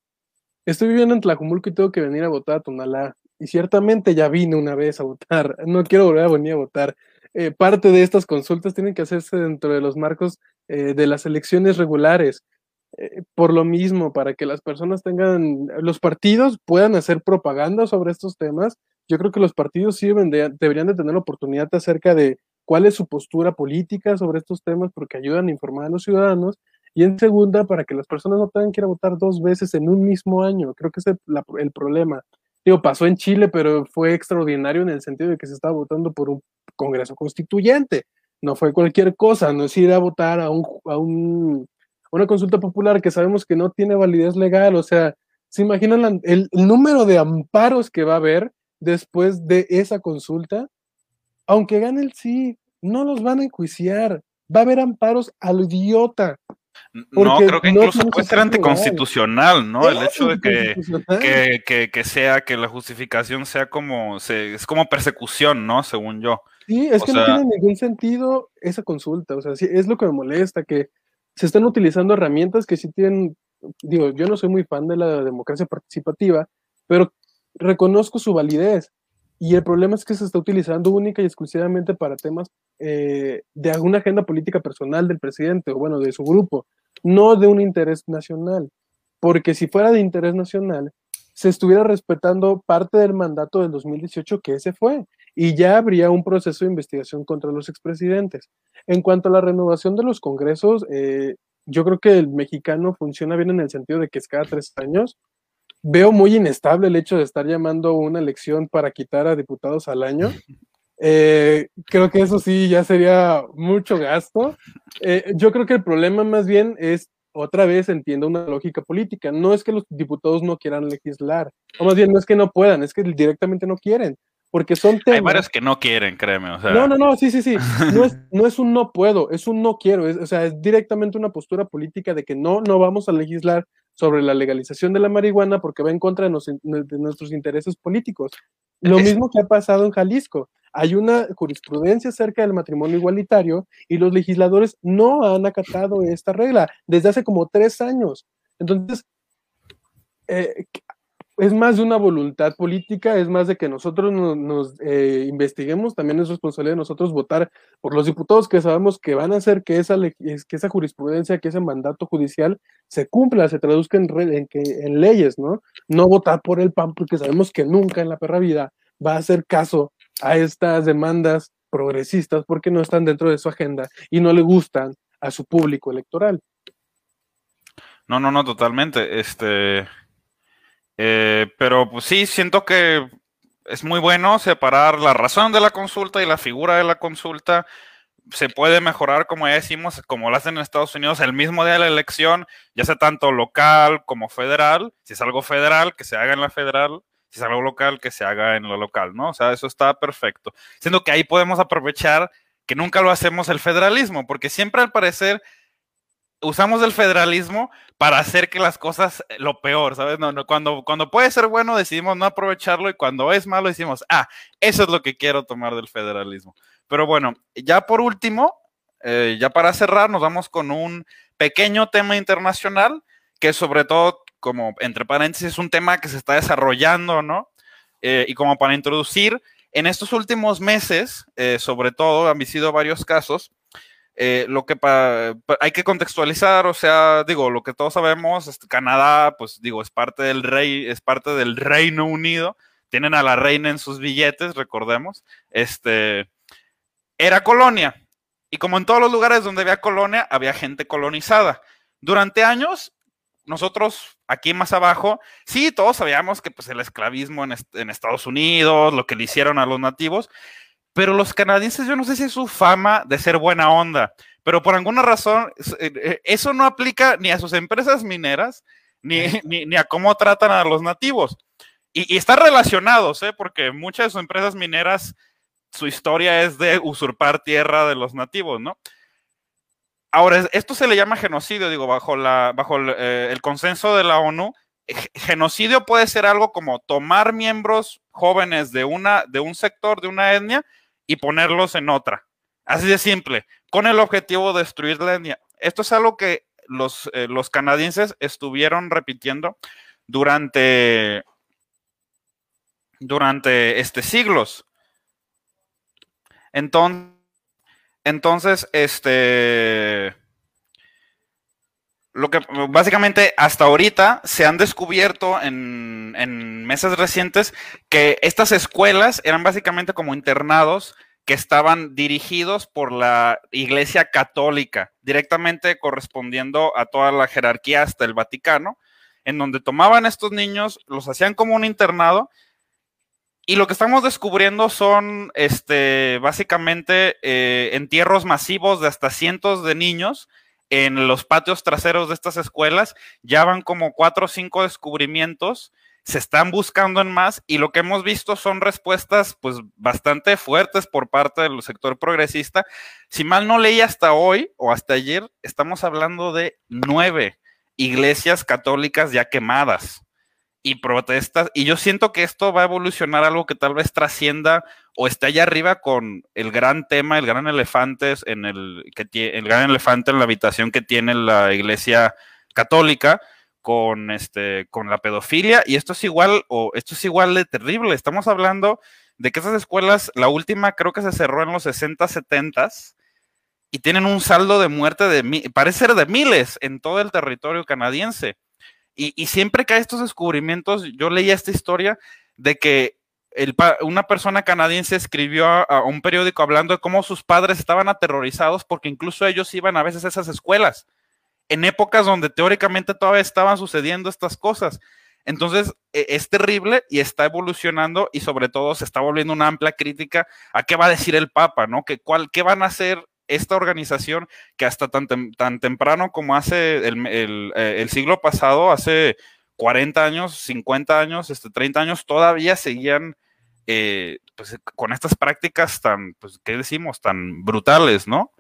estoy viviendo en Tlajumulco y tengo que venir a votar a Tonalá y ciertamente ya vine una vez a votar, no quiero volver a venir a votar. Eh, parte de estas consultas tienen que hacerse dentro de los marcos eh, de las elecciones regulares. Eh, por lo mismo, para que las personas tengan, los partidos puedan hacer propaganda sobre estos temas, yo creo que los partidos sí deberían de tener oportunidad acerca de cuál es su postura política sobre estos temas, porque ayudan a informar a los ciudadanos. Y en segunda, para que las personas no tengan que ir a votar dos veces en un mismo año. Creo que ese es el problema. Digo, pasó en Chile, pero fue extraordinario en el sentido de que se estaba votando por un Congreso Constituyente. No fue cualquier cosa, no es ir a votar a, un, a un, una consulta popular que sabemos que no tiene validez legal. O sea, ¿se imaginan el, número de amparos que va a haber después de esa consulta? Aunque gane el sí, no los van a enjuiciar. Va a haber amparos al idiota. No, creo que incluso puede ser anticonstitucional, ¿no? El hecho de que, que, sea, que la justificación sea como, se, es como persecución, ¿no? Según yo. Sí, es que no tiene ningún sentido esa consulta, o sea, sí, es lo que me molesta, que se están utilizando herramientas que sí tienen, digo, yo no soy muy fan de la democracia participativa, pero reconozco su validez. Y el problema es que se está utilizando única y exclusivamente para temas eh, de alguna agenda política personal del presidente o bueno, de su grupo no de un interés nacional, porque si fuera de interés nacional, se estuviera respetando parte del mandato del 2018 que ese fue. y ya habría un proceso de investigación contra los expresidentes. En cuanto a la renovación de los congresos, eh, yo creo que el mexicano funciona bien en el sentido de que es cada tres años. Veo muy inestable el hecho de estar llamando una elección para quitar a diputados al año. Eh, creo que eso sí ya sería mucho gasto. Eh, yo creo que el problema más bien es, otra vez entiendo una lógica política. No es que los diputados no quieran legislar, o más bien no es que no puedan, es que directamente no quieren porque son temas. Hay varios que no quieren, créeme. O sea... No, no, no, sí, sí, sí. No es, no es un no puedo, es un no quiero. Es, o sea, es directamente una postura política de que no, no vamos a legislar sobre la legalización de la marihuana porque va en contra de, nos, de nuestros intereses políticos. Lo mismo que ha pasado en Jalisco. Hay una jurisprudencia acerca del matrimonio igualitario y los legisladores no han acatado esta regla desde hace como tres años. Entonces, eh, es más de una voluntad política, es más de que nosotros nos, eh, investiguemos, también es responsabilidad de nosotros votar por los diputados que sabemos que van a hacer que esa, que esa jurisprudencia, que ese mandato judicial se cumpla, se traduzca en, en, en leyes, ¿no? No votar por el PAN porque sabemos que nunca en la perra vida va a hacer caso a estas demandas progresistas porque no están dentro de su agenda y no le gustan a su público electoral. No, no, no, totalmente. Este, eh, pero pues sí, siento que es muy bueno separar la razón de la consulta y la figura de la consulta. Se puede mejorar, como ya decimos, como lo hacen en Estados Unidos, el mismo día de la elección, ya sea tanto local como federal. Si es algo federal, que se haga en la federal. Si es algo local, que se haga en lo local, ¿no? O sea, eso está perfecto. Siendo que ahí podemos aprovechar que nunca lo hacemos el federalismo, porque siempre al parecer usamos el federalismo para hacer que las cosas eh, lo peor, ¿sabes? No, no, cuando, cuando puede ser bueno decidimos no aprovecharlo y cuando es malo decimos, ah, eso es lo que quiero tomar del federalismo. Pero bueno, ya por último, eh, ya para cerrar, nos vamos con un pequeño tema internacional que sobre todo, como entre paréntesis, es un tema que se está desarrollando, ¿no? Eh, y como para introducir, en estos últimos meses, sobre todo, han sido varios casos eh, lo que hay que contextualizar, o sea, digo, lo que todos sabemos, Canadá, pues digo, es parte del rey, es parte del Reino Unido, tienen a la reina en sus billetes, recordemos, este, era colonia, y como en todos los lugares donde había colonia, había gente colonizada. Durante años, nosotros aquí más abajo, sí, todos sabíamos que pues el esclavismo en Estados Unidos, lo que le hicieron a los nativos, pero los canadienses, yo no sé si es su fama de ser buena onda, pero por alguna razón eh, eh, eso no aplica ni a sus empresas mineras, ni, ni, a cómo tratan a los nativos. Y, está relacionado, ¿eh? porque muchas de sus empresas mineras, su historia es de usurpar tierra de los nativos, ¿no? Ahora, esto se le llama genocidio, digo, bajo, la, bajo el, eh, el consenso de la ONU, genocidio puede ser algo como tomar miembros jóvenes de, una, de un sector, de una etnia, y ponerlos en otra. Así de simple, con el objetivo de destruir la etnia. Esto es algo que los, eh, los canadienses estuvieron repitiendo durante, durante este, siglos. Entonces, entonces, este, lo que básicamente hasta ahorita se han descubierto en, meses recientes que estas escuelas eran básicamente como internados que estaban dirigidos por la Iglesia Católica, directamente correspondiendo a toda la jerarquía hasta el Vaticano, en donde tomaban estos niños, los hacían como un internado, y lo que estamos descubriendo son este, básicamente eh, entierros masivos de hasta cientos de niños en los patios traseros de estas escuelas ya van como cuatro o cinco descubrimientos, se están buscando en más y lo que hemos visto son respuestas pues bastante fuertes por parte del sector progresista. Si mal no leí hasta hoy o hasta ayer, estamos hablando de nueve iglesias católicas ya quemadas y protestas. Y yo siento que esto va a evolucionar algo que tal vez trascienda o esté allá arriba con el gran tema, el gran elefante en el que el gran elefante en la habitación que tiene la iglesia católica con este con la pedofilia y esto es igual o esto es igual de terrible. Estamos hablando de que esas escuelas, la última creo que se cerró en los 60, 70 y tienen un saldo de muerte de parece ser de miles en todo el territorio canadiense. Y, siempre que hay estos descubrimientos, yo leía esta historia de que una persona canadiense escribió a, un periódico hablando de cómo sus padres estaban aterrorizados porque incluso ellos iban a veces a esas escuelas, en épocas donde teóricamente todavía estaban sucediendo estas cosas. Entonces, e, es terrible y está evolucionando y sobre todo se está volviendo una amplia crítica a qué va a decir el Papa, ¿no? ¿Qué van a hacer esta organización que hasta tan, tan temprano como hace el, eh, el, siglo pasado, hace 40 años, 50 años, este, 30 años, todavía seguían eh, pues, con estas prácticas tan, pues, ¿qué decimos? Tan brutales, ¿no?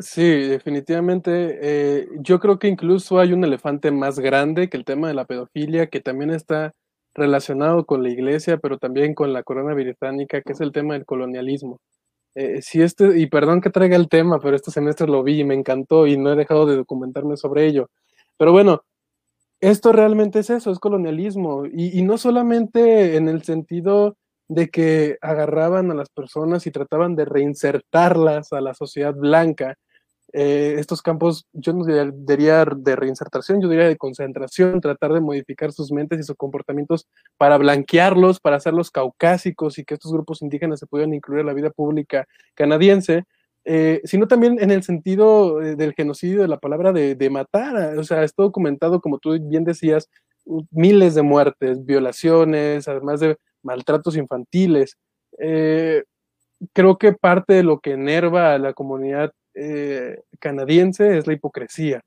Sí, definitivamente. Eh, yo creo que incluso hay un elefante más grande que el tema de la pedofilia, que también está relacionado con la iglesia, pero también con la corona británica, que es el tema del colonialismo. Eh, si este, y perdón que traiga el tema, pero este semestre lo vi y me encantó y no he dejado de documentarme sobre ello. Pero bueno, esto realmente es eso, es colonialismo. Y, y no solamente en el sentido de que agarraban a las personas y trataban de reinsertarlas a la sociedad blanca. Eh, estos campos, yo no diría de reinsertación, yo diría de concentración, tratar de modificar sus mentes y sus comportamientos para blanquearlos, para hacerlos caucásicos y que estos grupos indígenas se pudieran incluir en la vida pública canadiense, eh, sino también en el sentido eh, del genocidio de la palabra de, matar. O sea, está documentado, como tú bien decías, miles de muertes, violaciones, además de maltratos infantiles. Creo que parte de lo que enerva a la comunidad eh, canadiense es la hipocresía.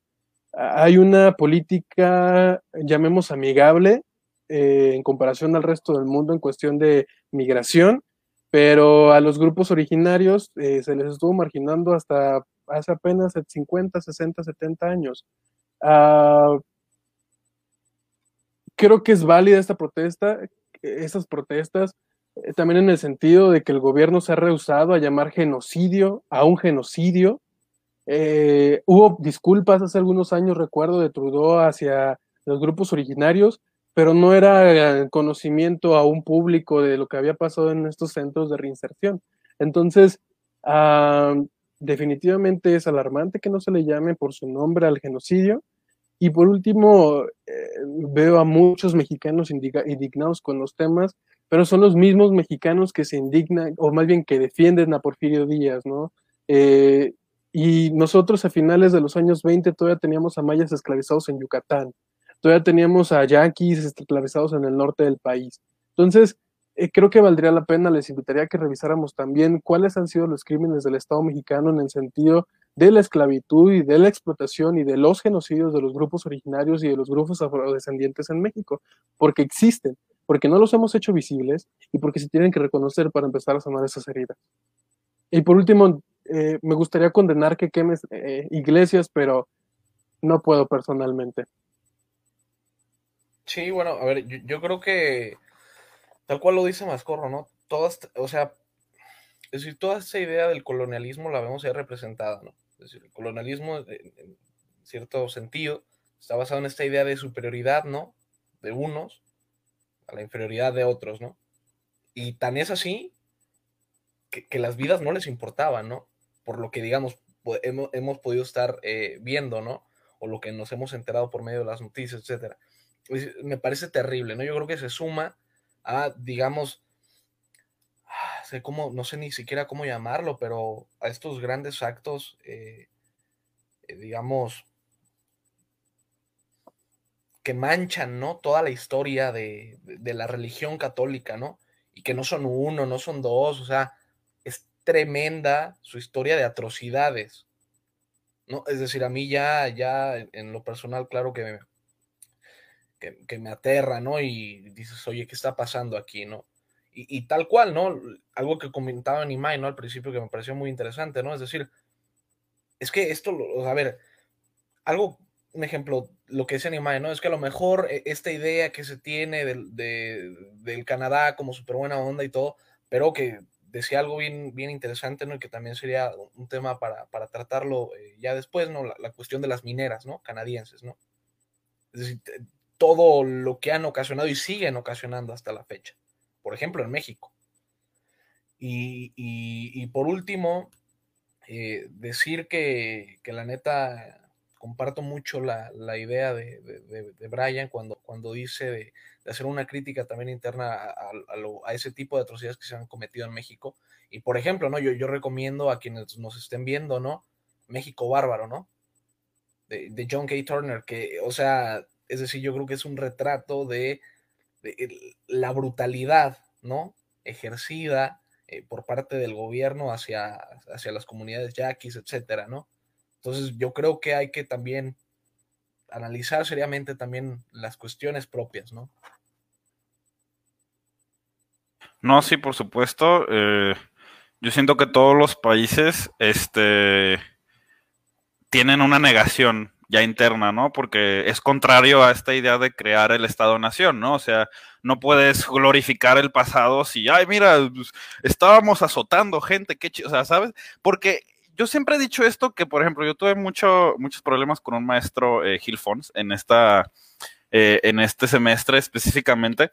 Hay una política, llamemos amigable, eh, en comparación al resto del mundo en cuestión de migración, pero a los grupos originarios se les estuvo marginando hasta hace apenas 50, 60, 70 años. Ah, creo que es válida esta protesta, esas protestas, eh, también en el sentido de que el gobierno se ha rehusado a llamar genocidio a un genocidio. Eh, hubo disculpas hace algunos años, recuerdo, de Trudeau hacia los grupos originarios, pero no era conocimiento a un público de lo que había pasado en estos centros de reinserción. Entonces, ah, definitivamente es alarmante que no se le llame por su nombre al genocidio. Y por último, eh, veo a muchos mexicanos indignados con los temas, pero son los mismos mexicanos que se indignan, o más bien que defienden a Porfirio Díaz, ¿no? Eh, y nosotros a finales de los años 20 todavía teníamos a mayas esclavizados en Yucatán, todavía teníamos a yaquis esclavizados en el norte del país. Entonces, eh, creo que valdría la pena, les invitaría a que revisáramos también cuáles han sido los crímenes del Estado mexicano en el sentido de la esclavitud y de la explotación y de los genocidios de los grupos originarios y de los grupos afrodescendientes en México, porque existen, porque no los hemos hecho visibles y porque se tienen que reconocer para empezar a sanar esas heridas. Y por último, eh, me gustaría condenar que quemes eh, iglesias, pero no puedo personalmente. Sí, bueno, a ver, yo, yo creo que tal cual lo dice Mascorro, ¿no? Todas, o sea, es decir, toda esa idea del colonialismo la vemos ya representada, ¿no? Es decir, el colonialismo, en cierto sentido, está basado en esta idea de superioridad, ¿no? De unos a la inferioridad de otros, ¿no? Y tan es así que, las vidas no les importaban, ¿no? Por lo que, digamos, hemos, podido estar eh, viendo, ¿no? O lo que nos hemos enterado por medio de las noticias, etcétera. Me parece terrible, ¿no? Yo creo que se suma a, digamos, sé cómo, no sé ni siquiera cómo llamarlo, pero a estos grandes actos, eh, eh, digamos, que manchan, ¿no? Toda la historia de, la religión católica, ¿no? Y que no son uno, no son dos, o sea, es tremenda su historia de atrocidades, ¿no? Es decir, a mí ya, ya en lo personal, claro que me, que, que me aterra, ¿no? Y dices, oye, ¿qué está pasando aquí, no? Y, tal cual, ¿no? Algo que comentaba Nimai, ¿no? Al principio que me pareció muy interesante, ¿no? Es decir, es que esto, a ver, algo, un ejemplo, lo que dice Nimai, ¿no? Es que a lo mejor eh, esta idea que se tiene del, del Canadá como súper buena onda y todo, pero que decía algo bien, bien interesante, ¿no? Y que también sería un tema para, tratarlo eh, ya después, ¿no? La, cuestión de las mineras, ¿no? Canadienses, ¿no? Es decir, todo lo que han ocasionado y siguen ocasionando hasta la fecha por ejemplo, en México. Y, por último, eh, decir que, la neta, comparto mucho la, idea de, de, Brian cuando, cuando dice de, hacer una crítica también interna a, a, ese tipo de atrocidades que se han cometido en México. Y por ejemplo, ¿no? Yo, yo recomiendo a quienes nos estén viendo, ¿no? México Bárbaro, ¿no? De, John K. Turner, que, o sea, es decir, yo creo que es un retrato de, la brutalidad, ¿no? Ejercida eh, por parte del gobierno hacia, hacia las comunidades yaquis, etcétera, ¿no? Entonces, yo creo que hay que también analizar seriamente también las cuestiones propias, ¿no? No, sí, por supuesto. Eh, yo siento que todos los países, este, tienen una negación ya interna, ¿no? Porque es contrario a esta idea de crear el Estado-Nación, ¿no? O sea, no puedes glorificar el pasado si, ay, mira, pues, estábamos azotando gente, qué chido, o sea, ¿sabes? Porque yo siempre he dicho esto, que por ejemplo, yo tuve mucho, muchos problemas con un maestro, eh, Gil Fons, en, esta, eh, en este semestre específicamente,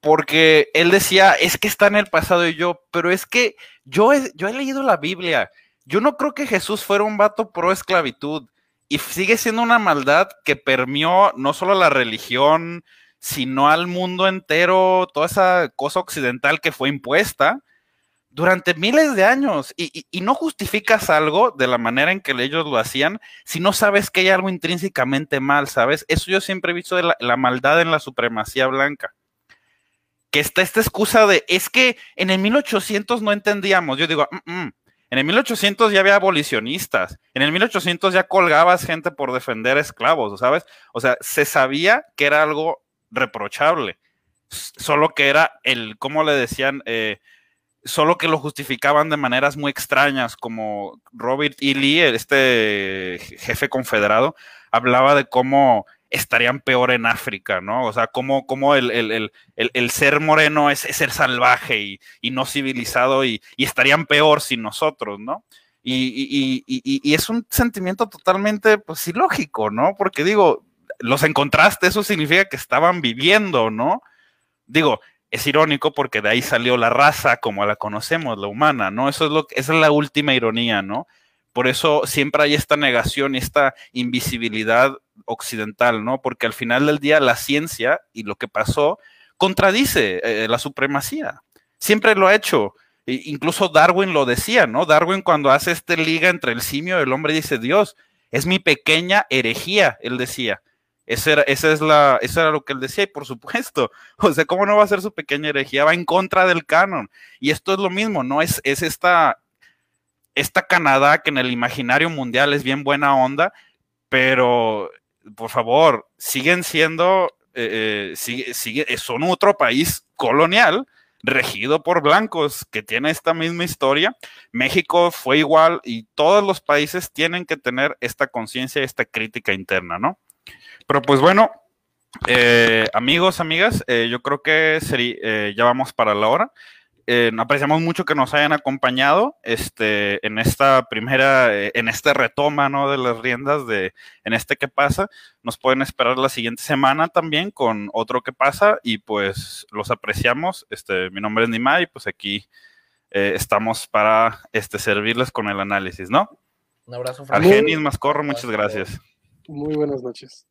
porque él decía, es que está en el pasado y yo, pero es que yo he, yo he leído la Biblia. Yo no creo que Jesús fuera un vato pro esclavitud y sigue siendo una maldad que permeó no solo a la religión, sino al mundo entero, toda esa cosa occidental que fue impuesta durante miles de años. Y, no justificas algo de la manera en que ellos lo hacían si no sabes que hay algo intrínsecamente mal, ¿sabes? Eso yo siempre he visto de la, maldad en la supremacía blanca. Que está esta excusa de, es que en el 1800 no entendíamos. Yo digo, mm, mm, en el 1800 ya había abolicionistas. En el 1800 ya colgabas gente por defender esclavos, ¿sabes? O sea, se sabía que era algo reprochable. Solo que era el, ¿cómo le decían? Eh, solo que lo justificaban de maneras muy extrañas, como Robert E. Lee, este jefe confederado, hablaba de cómo estarían peor en África, ¿no? O sea, como, como el, el, ser moreno es, ser salvaje y, no civilizado y, estarían peor sin nosotros, ¿no? Y, es un sentimiento totalmente, pues, ilógico, ¿no? Porque digo, los encontraste, eso significa que estaban viviendo, ¿no? Digo, es irónico porque de ahí salió la raza como la conocemos, la humana, ¿no? Eso es lo esa es la última ironía, ¿no? Por eso siempre hay esta negación y esta invisibilidad occidental, ¿no? Porque al final del día la ciencia y lo que pasó contradice eh, la supremacía. Siempre lo ha hecho. E incluso Darwin lo decía, ¿no? Darwin cuando hace esta liga entre el simio y el hombre dice, Dios, es mi pequeña herejía, él decía. Era, esa es la, eso era lo que él decía, y por supuesto, o sea, ¿cómo no va a ser su pequeña herejía? Va en contra del canon. Y esto es lo mismo, ¿no? Es, es esta, esta Canadá que en el imaginario mundial es bien buena onda, pero por favor, siguen siendo, eh, eh, son otro país colonial regido por blancos que tiene esta misma historia. México fue igual y todos los países tienen que tener esta conciencia, esta crítica interna, ¿no? Pero pues bueno, eh, amigos, amigas, yo creo que sería, ya vamos para la hora. Eh, apreciamos mucho que nos hayan acompañado este, en esta primera, eh, en este retoma ¿no? de las riendas de en este que pasa. Nos pueden esperar la siguiente semana también con otro que pasa y pues los apreciamos. Este, mi nombre es Nima y pues aquí eh, estamos para este, servirles con el análisis, ¿no? Un abrazo. Argenis Mascorro, muchas gracias. Muy buenas noches.